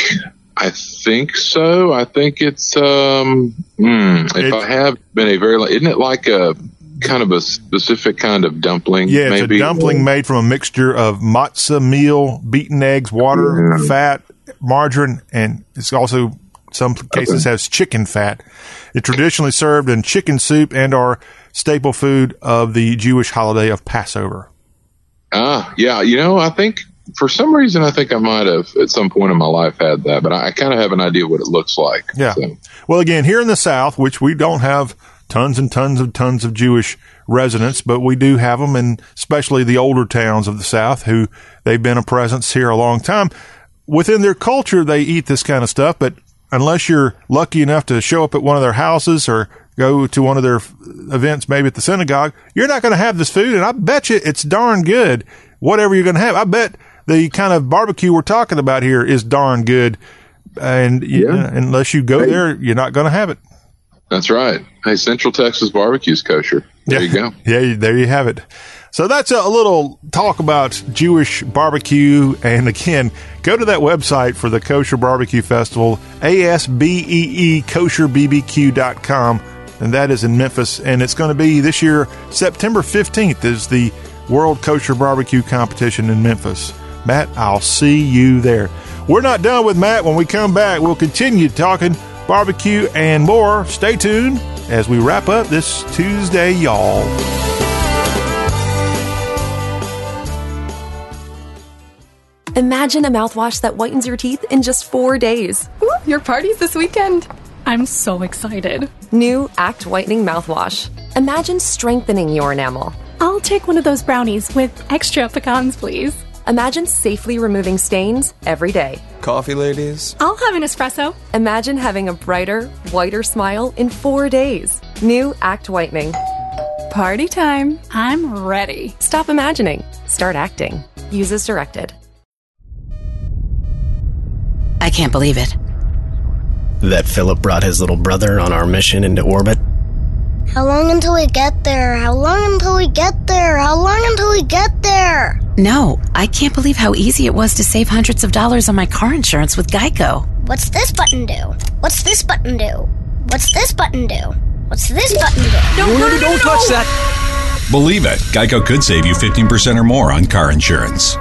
I think so. I think it's um hmm, if I have been a very isn't it like a kind of a specific kind of dumpling Yeah, it's maybe a dumpling made from a mixture of matzah meal, beaten eggs, water, Yeah. fat, margarine, and it's also some cases has chicken fat. It's traditionally served in chicken soup and are staple food of the Jewish holiday of Passover. Ah, yeah. You know, I think for some reason I think I might have at some point in my life had that, but I, I kind of have an idea what it looks like. Yeah. So, Well, again, here in the South, which we don't have tons and tons of tons of Jewish residents, but we do have them, and especially the older towns of the South, who they've been a presence here a long time. Within their culture, they eat this kind of stuff, but unless you're lucky enough to show up at one of their houses or go to one of their events, maybe at the synagogue, you're not going to have this food. And I bet you it's darn good, whatever you're going to have. I bet the kind of barbecue we're talking about here is darn good. And you- Yeah. unless you go there, you're not going to have it. that's right. Hey, Central Texas barbecue's kosher. There you go. Yeah, there you have it. So that's a little talk about Jewish barbecue. And again, go to that website for the Kosher Barbecue Festival, A-S-B-E-E kosherbbq.com. And that is in Memphis. And it's going to be this year, September 15th is the World Kosher Barbecue Competition in Memphis. Matt, I'll see you there. We're not done with Matt. When we come back, we'll continue talking barbecue and more. Stay tuned as we wrap up this Tuesday, y'all. Imagine a mouthwash that whitens your teeth in just four days. Ooh, your party's this weekend. I'm so excited. New Act Whitening Mouthwash. Imagine strengthening your enamel. I'll take one of those brownies with extra pecans, please. Imagine safely removing stains every day. Coffee, ladies? I'll have an espresso. Imagine having a brighter, whiter smile in four days. New Act Whitening. Party time. I'm ready. Stop imagining. Start acting. Use as directed. I can't believe it. That Philip brought his little brother on our mission into orbit. How long until we get there? How long until we get there? How long until we get there? No, I can't believe how easy it was to save hundreds of dollars on my car insurance with Geico. What's this button do? What's this button do? What's this button do? What's this button do? No, no, no, don't touch that. Believe it, Geico could save you 15% or more on car insurance.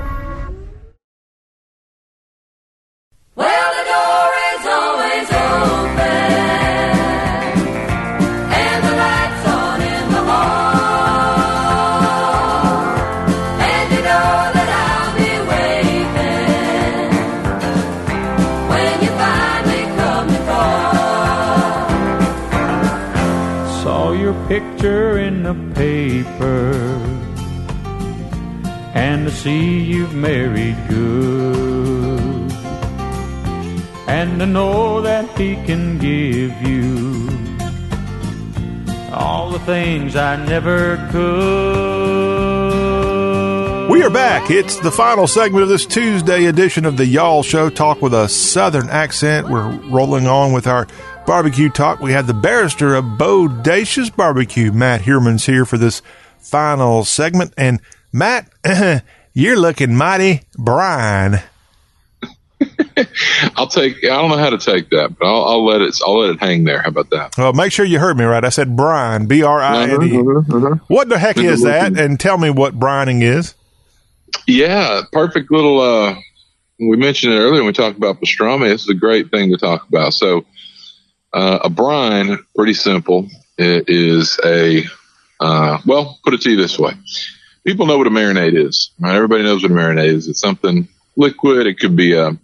Picture in the paper, and to see you've married good, and to know that he can give you all the things I never could. We are back. It's the final segment of this Tuesday edition of the Y'all Show. Talk with a Southern accent. We're rolling on with our barbecue talk. We have the barrister of Bodacious Barbecue, Matt Herman's here for this final segment. And Matt, you're looking mighty brine. I'll take. I don't know how to take that, but I'll, I'll let it. I'll let it hang there. How about that? Well, make sure you heard me right. I said brine, B R I N E. Uh-huh, uh-huh, uh-huh. What the heck is that? And tell me what brining is. Yeah, perfect little. uh We mentioned it earlier when we talked about pastrami. This is a great thing to talk about. So, uh, a brine, pretty simple. It is a. Uh, well, put it to you this way: people know what a marinade is. Right? Everybody knows what a marinade is. It's something liquid. It could be a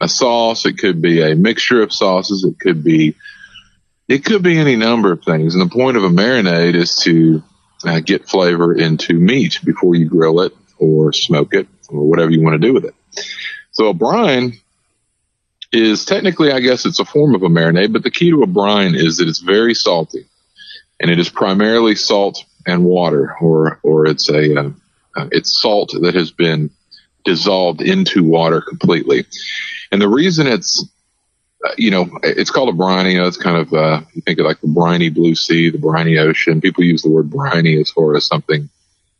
a sauce. It could be a mixture of sauces. It could be it could be any number of things. And the point of a marinade is to uh, get flavor into meat before you grill it or smoke it or whatever you want to do with it. So a brine is technically, I guess, it's a form of a marinade, but the key to a brine is that it's very salty, and it is primarily salt and water, or or it's a uh, uh, it's salt that has been dissolved into water completely. And the reason it's uh, you know, it's called a briny. You know, it's kind of, uh, you think of like the briny blue sea, the briny ocean. People use the word briny as far as something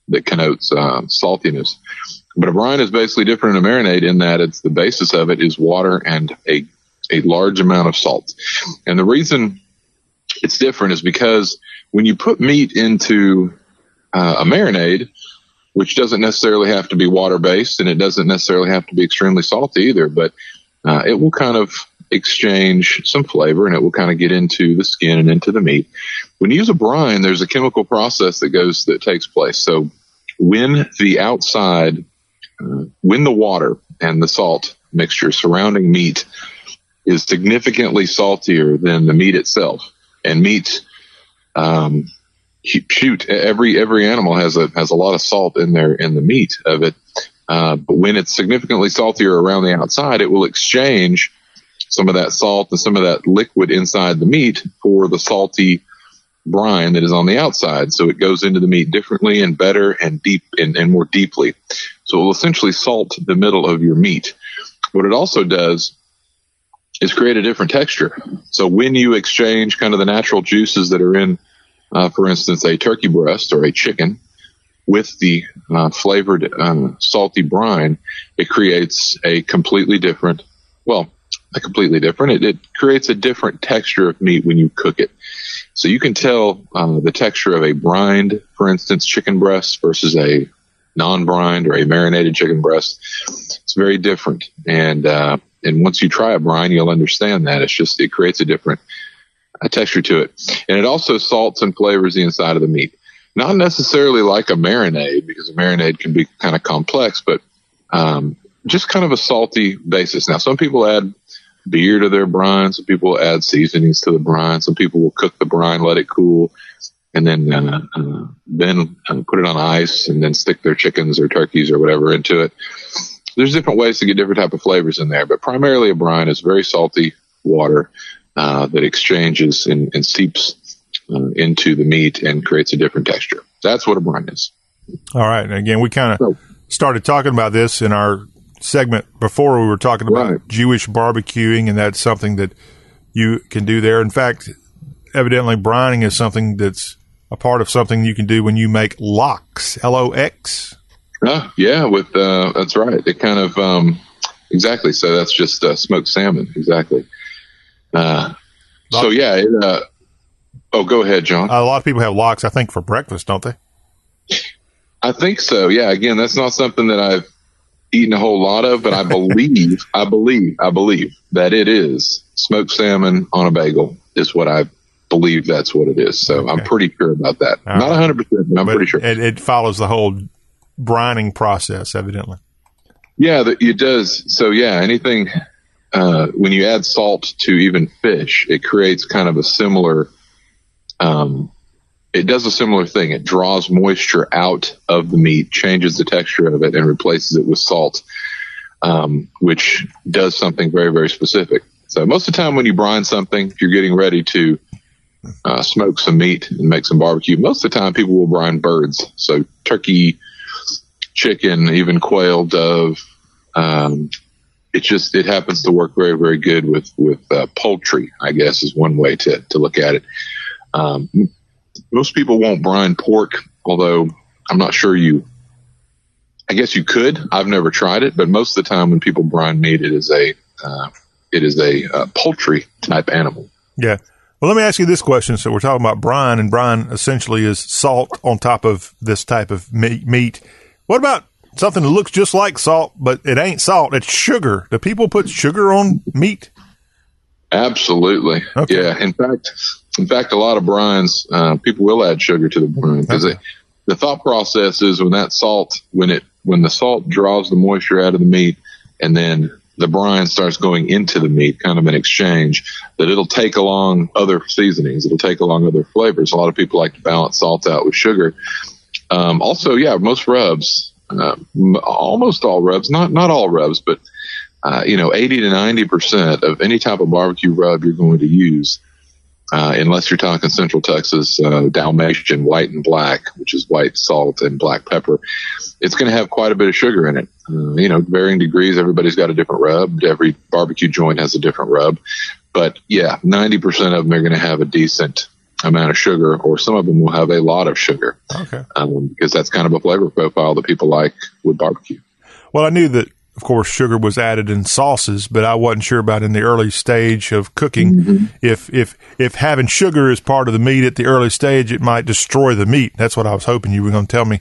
that connotes, uh, saltiness. But a brine is basically different than a marinade in that it's the basis of it is water and a, a large amount of salt. And the reason it's different is because when you put meat into uh, a marinade, which doesn't necessarily have to be water based and it doesn't necessarily have to be extremely salty either, but uh, it will kind of exchange some flavor and it will kind of get into the skin and into the meat. When you use a brine, there's a chemical process that goes, that takes place. So when the outside, when the water and the salt mixture surrounding meat is significantly saltier than the meat itself and meat, um, shoot, every, every animal has a, has a lot of salt in there in the meat of it. Uh, but when it's significantly saltier around the outside, it will exchange some of that salt and some of that liquid inside the meat for the salty brine that is on the outside. So it goes into the meat differently and better and deep and, and more deeply. So it will essentially salt the middle of your meat. What it also does is create a different texture. So when you exchange kind of the natural juices that are in, uh, for instance, a turkey breast or a chicken, with the uh, flavored uh, salty brine, it creates a completely different, well, a completely different. It, it creates a different texture of meat when you cook it. So you can tell uh, the texture of a brined, for instance, chicken breast versus a non-brined or a marinated chicken breast. It's very different. And, uh, and once you try a brine, you'll understand that. It's just, it creates a different uh, texture to it. And it also salts and flavors the inside of the meat. Not necessarily like a marinade because a marinade can be kind of complex, but, um, just kind of a salty basis. Now, some people add beer to their brine. Some people will add seasonings to the brine. Some people will cook the brine, let it cool, and then uh, uh, then uh, put it on ice and then stick their chickens or turkeys or whatever into it. There's different ways to get different type of flavors in there, but primarily a brine is very salty water uh, that exchanges and, and seeps uh, into the meat and creates a different texture. That's what a brine is. All right. And again, we kind of started talking about this in our segment before. We were talking about Jewish barbecuing, and that's something that you can do there. In fact, evidently, brining is something that's a part of something you can do when you make lox, L O X. Oh, yeah, with uh, that's right. It kind of um, exactly. So that's just uh, smoked salmon, exactly. Uh, so yeah. It, uh, oh, go ahead, John. A lot of people have lox, I think, for breakfast, don't they? I think so. Yeah. Again, that's not something that I've eaten a whole lot of, but I believe, I believe, I believe that it is smoked salmon on a bagel is what I believe that's what it is. So I'm pretty sure about that. All Not hundred percent, but I'm But pretty sure. It, it follows the whole brining process, evidently. Yeah, the, it does. So yeah, anything uh, when you add salt to even fish, it creates kind of a similar. Um, it does a similar thing. It draws moisture out of the meat, changes the texture of it, and replaces it with salt, um, which does something very very specific. So most of the time, when you brine something, you're getting ready to uh, smoke some meat and make some barbecue, most of the time people will brine birds. So turkey, chicken, even quail, dove. Um, it just it happens to work very very good with with uh, poultry. I guess is one way to to look at it. Um, most people won't brine pork, although I'm not sure you. I guess you could. I've never tried it, but most of the time when people brine meat, it is a uh, it is a uh, poultry type animal. Yeah. Well, let me ask you this question. So we're talking about brine, and brine essentially is salt on top of this type of meat. meat. What about something that looks just like salt, but it ain't salt? It's sugar. Do people put sugar on meat? Absolutely. Yeah. In fact, in fact, a lot of brines, uh, people will add sugar to the brine because the thought process is when that salt, when it, when the salt draws the moisture out of the meat and then the brine starts going into the meat, kind of an exchange, that it'll take along other seasonings. It'll take along other flavors. A lot of people like to balance salt out with sugar. Um, also, yeah, most rubs, uh, m- almost all rubs, not, not all rubs, but, uh, you know, 80 to 90% of any type of barbecue rub you're going to use, uh, unless you're talking Central Texas, uh, Dalmatian white and black, which is white salt and black pepper, it's going to have quite a bit of sugar in it. Uh, you know, varying degrees. Everybody's got a different rub. Every barbecue joint has a different rub. But yeah, 90% of them are going to have a decent amount of sugar, or some of them will have a lot of sugar. Okay. Um, because that's kind of a flavor profile that people like with barbecue. Well, I knew that, of course, sugar was added in sauces, but I wasn't sure about in the early stage of cooking. Mm-hmm. If if if having sugar is part of the meat at the early stage, it might destroy the meat. That's what I was hoping you were going to tell me.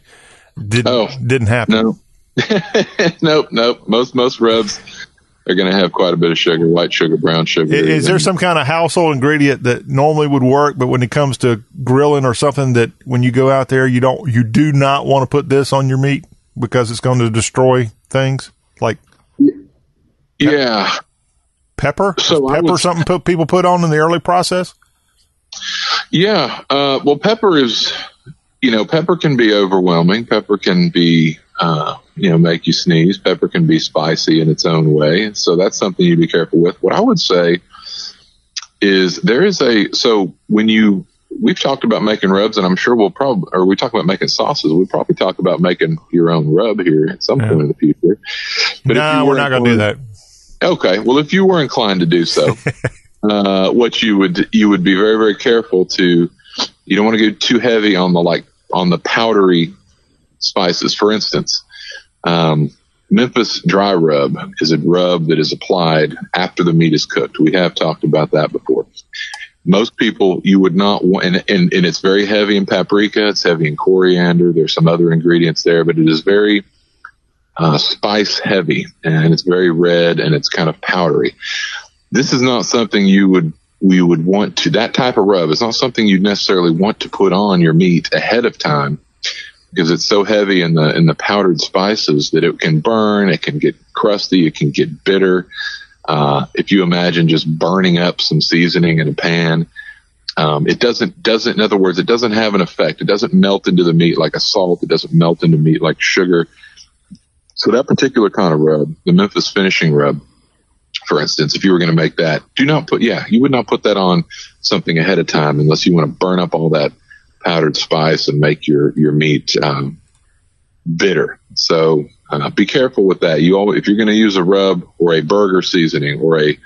Didn't oh, didn't happen. No. nope, nope. Most most rubs are going to have quite a bit of sugar, white sugar, brown sugar. I- Is there some kind of household ingredient that normally would work, but when it comes to grilling or something that when you go out there, you don't, you do not want to put this on your meat because it's going to destroy things like yeah pepper? So pepper would- something put, people put on in the early process? Yeah. Uh, well, pepper is, you know, pepper can be overwhelming. Pepper can be, uh, you know, make you sneeze. Pepper can be spicy in its own way. So that's something you be careful with. What I would say is there is a, so when you, we've talked about making rubs and I'm sure we'll probably, or we talk about making sauces. We'll probably talk about making your own rub here at some point in the future. But if no, were not going to do that. Okay. Well, if you were inclined to do so, uh, what you would you would be very very careful to. You don't want to go too heavy on the like on the powdery spices. For instance, um, Memphis dry rub is a rub that is applied after the meat is cooked. We have talked about that before. Most people, you would not want, and, and, and it's very heavy in paprika. It's heavy in coriander. There's some other ingredients there, but it is very uh, spice heavy and it's very red and it's kind of powdery. This is not something you would we would want to that type of rub is not something you'd necessarily want to put on your meat ahead of time because it's so heavy in the in the powdered spices that it can burn, it can get crusty, it can get bitter. Uh, if you imagine just burning up some seasoning in a pan, um, it doesn't doesn't in other words it doesn't have an effect. It doesn't melt into the meat like a salt. It doesn't melt into meat like sugar. So that particular kind of rub, the Memphis finishing rub, for instance, if you were going to make that, do not put, yeah, you would not put that on something ahead of time unless you want to burn up all that powdered spice and make your, your meat, um, bitter. So, uh, be careful with that. You always, if you're going to use a rub or a burger seasoning or a,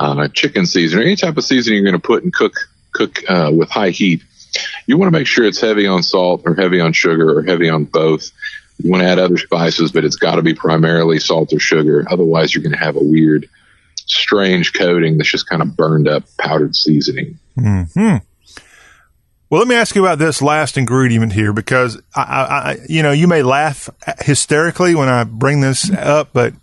uh, chicken seasoning or any type of seasoning you're going to put and cook, cook, uh, with high heat, you want to make sure it's heavy on salt or heavy on sugar or heavy on both. You want to add other spices, but it's got to be primarily salt or sugar. Otherwise, you're going to have a weird, strange coating that's just kind of burned up powdered seasoning. Hmm. Well, let me ask you about this last ingredient here because I, I, you know, you may laugh hysterically when I bring this up, but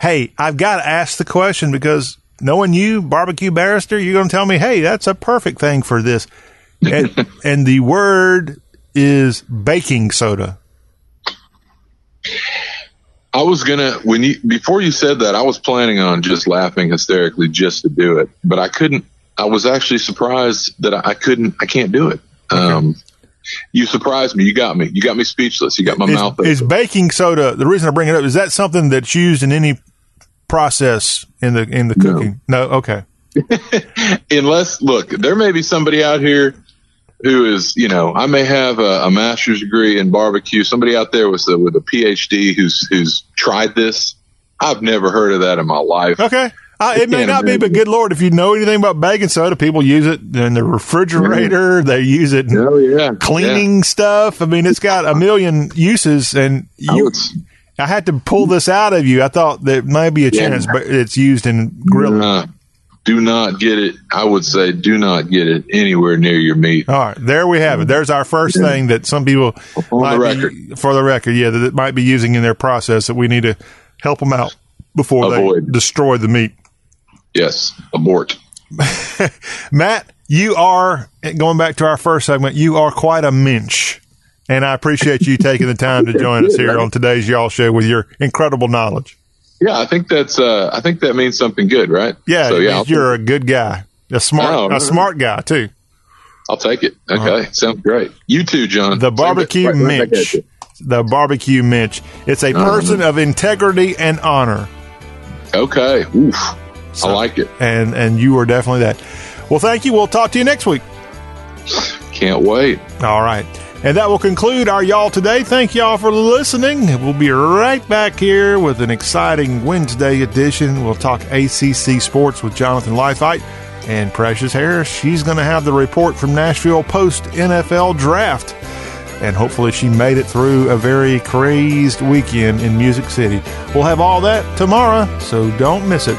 hey, I've got to ask the question because knowing you, barbecue barrister, you're going to tell me, hey, that's a perfect thing for this. And, and the word is baking soda. I was gonna when you before you said that I was planning on just laughing hysterically just to do it, but I couldn't. I was actually surprised that I, I couldn't. I can't do it. Um, you surprised me. You got me. You got me speechless. You got my is, mouth. Is baking soda the reason I bring it up? Is that something that's used in any process in the in the cooking? No. no? Okay. Unless look, there may be somebody out here who is, you know, I may have a, a master's degree in barbecue. Somebody out there with a, with a PhD who's who's tried this. I've never heard of that in my life. Okay. Uh, it may not be, but good lord, if you know anything about baking soda, people use it in the refrigerator. They use it in oh, yeah. cleaning yeah. stuff. I mean, it's got a million uses, and you. I had to pull this out of you. I thought there might be a chance, but it's used in grilling. Uh, do not get it. I would say do not get it anywhere near your meat. All right, there we have it. There's our first yeah. thing that some people for the record, be, for the record, yeah, that might be using in their process that we need to help them out before Avoid. they destroy the meat. Yes, abort. Matt, you are going back to our first segment. You are quite a mensch. And I appreciate you taking the time to join us here on today's Y'all Show with your incredible knowledge. Yeah, I think that's. Uh, I think that means something good, right? Yeah, so, yeah you're a good guy, a smart, Oh, a smart guy too. I'll take it. Okay, sounds great. You too, John. The barbecue right- right mensch. The barbecue mensch. It's a Uh-huh. person of integrity and honor. Okay. Oof. I like it. And and you are definitely that. Well, thank you. We'll talk to you next week. Can't wait. All right. And that will conclude our y'all today. Thank y'all for listening. We'll be right back here with an exciting Wednesday edition. We'll talk ACC sports with Jonathan Lifeit and Precious Harris. She's going to have the report from Nashville post NFL draft. And hopefully she made it through a very crazed weekend in Music City. We'll have all that tomorrow, so don't miss it.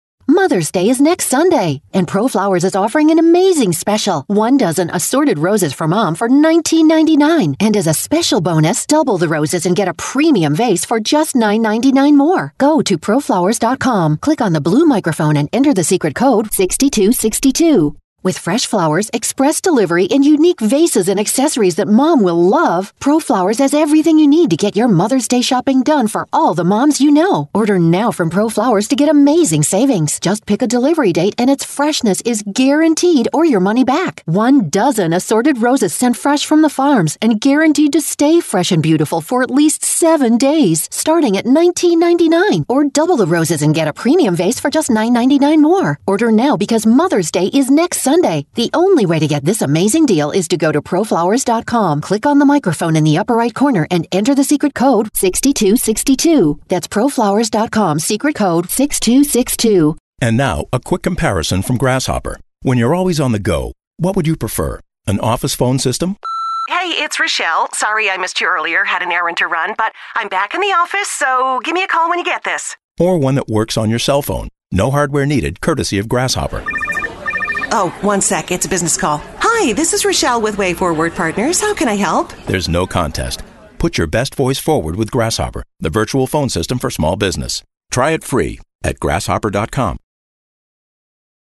Mother's Day is next Sunday, and ProFlowers is offering an amazing special. One dozen assorted roses for mom for $19.99. And as a special bonus, double the roses and get a premium vase for just $9.99 more. Go to proflowers.com, click on the blue microphone and enter the secret code 6262. With fresh flowers, express delivery, and unique vases and accessories that mom will love, ProFlowers has everything you need to get your Mother's Day shopping done for all the moms you know. Order now from ProFlowers to get amazing savings. Just pick a delivery date and its freshness is guaranteed or your money back. One dozen assorted roses sent fresh from the farms and guaranteed to stay fresh and beautiful for at least seven days, starting at $19.99. Or double the roses and get a premium vase for just $9.99 more. Order now because Mother's Day is next Sunday. The only way to get this amazing deal is to go to proflowers.com, click on the microphone in the upper right corner, and enter the secret code 6262. That's proflowers.com, secret code 6262. And now, a quick comparison from Grasshopper. When you're always on the go, what would you prefer? An office phone system? Hey, it's Rochelle. Sorry I missed you earlier, had an errand to run, but I'm back in the office, so give me a call when you get this. Or one that works on your cell phone? No hardware needed, courtesy of Grasshopper. Oh, one sec, it's a business call. Hi, this is Rochelle with Way Forward Partners. How can I help? There's no contest. Put your best voice forward with Grasshopper, the virtual phone system for small business. Try it free at grasshopper.com.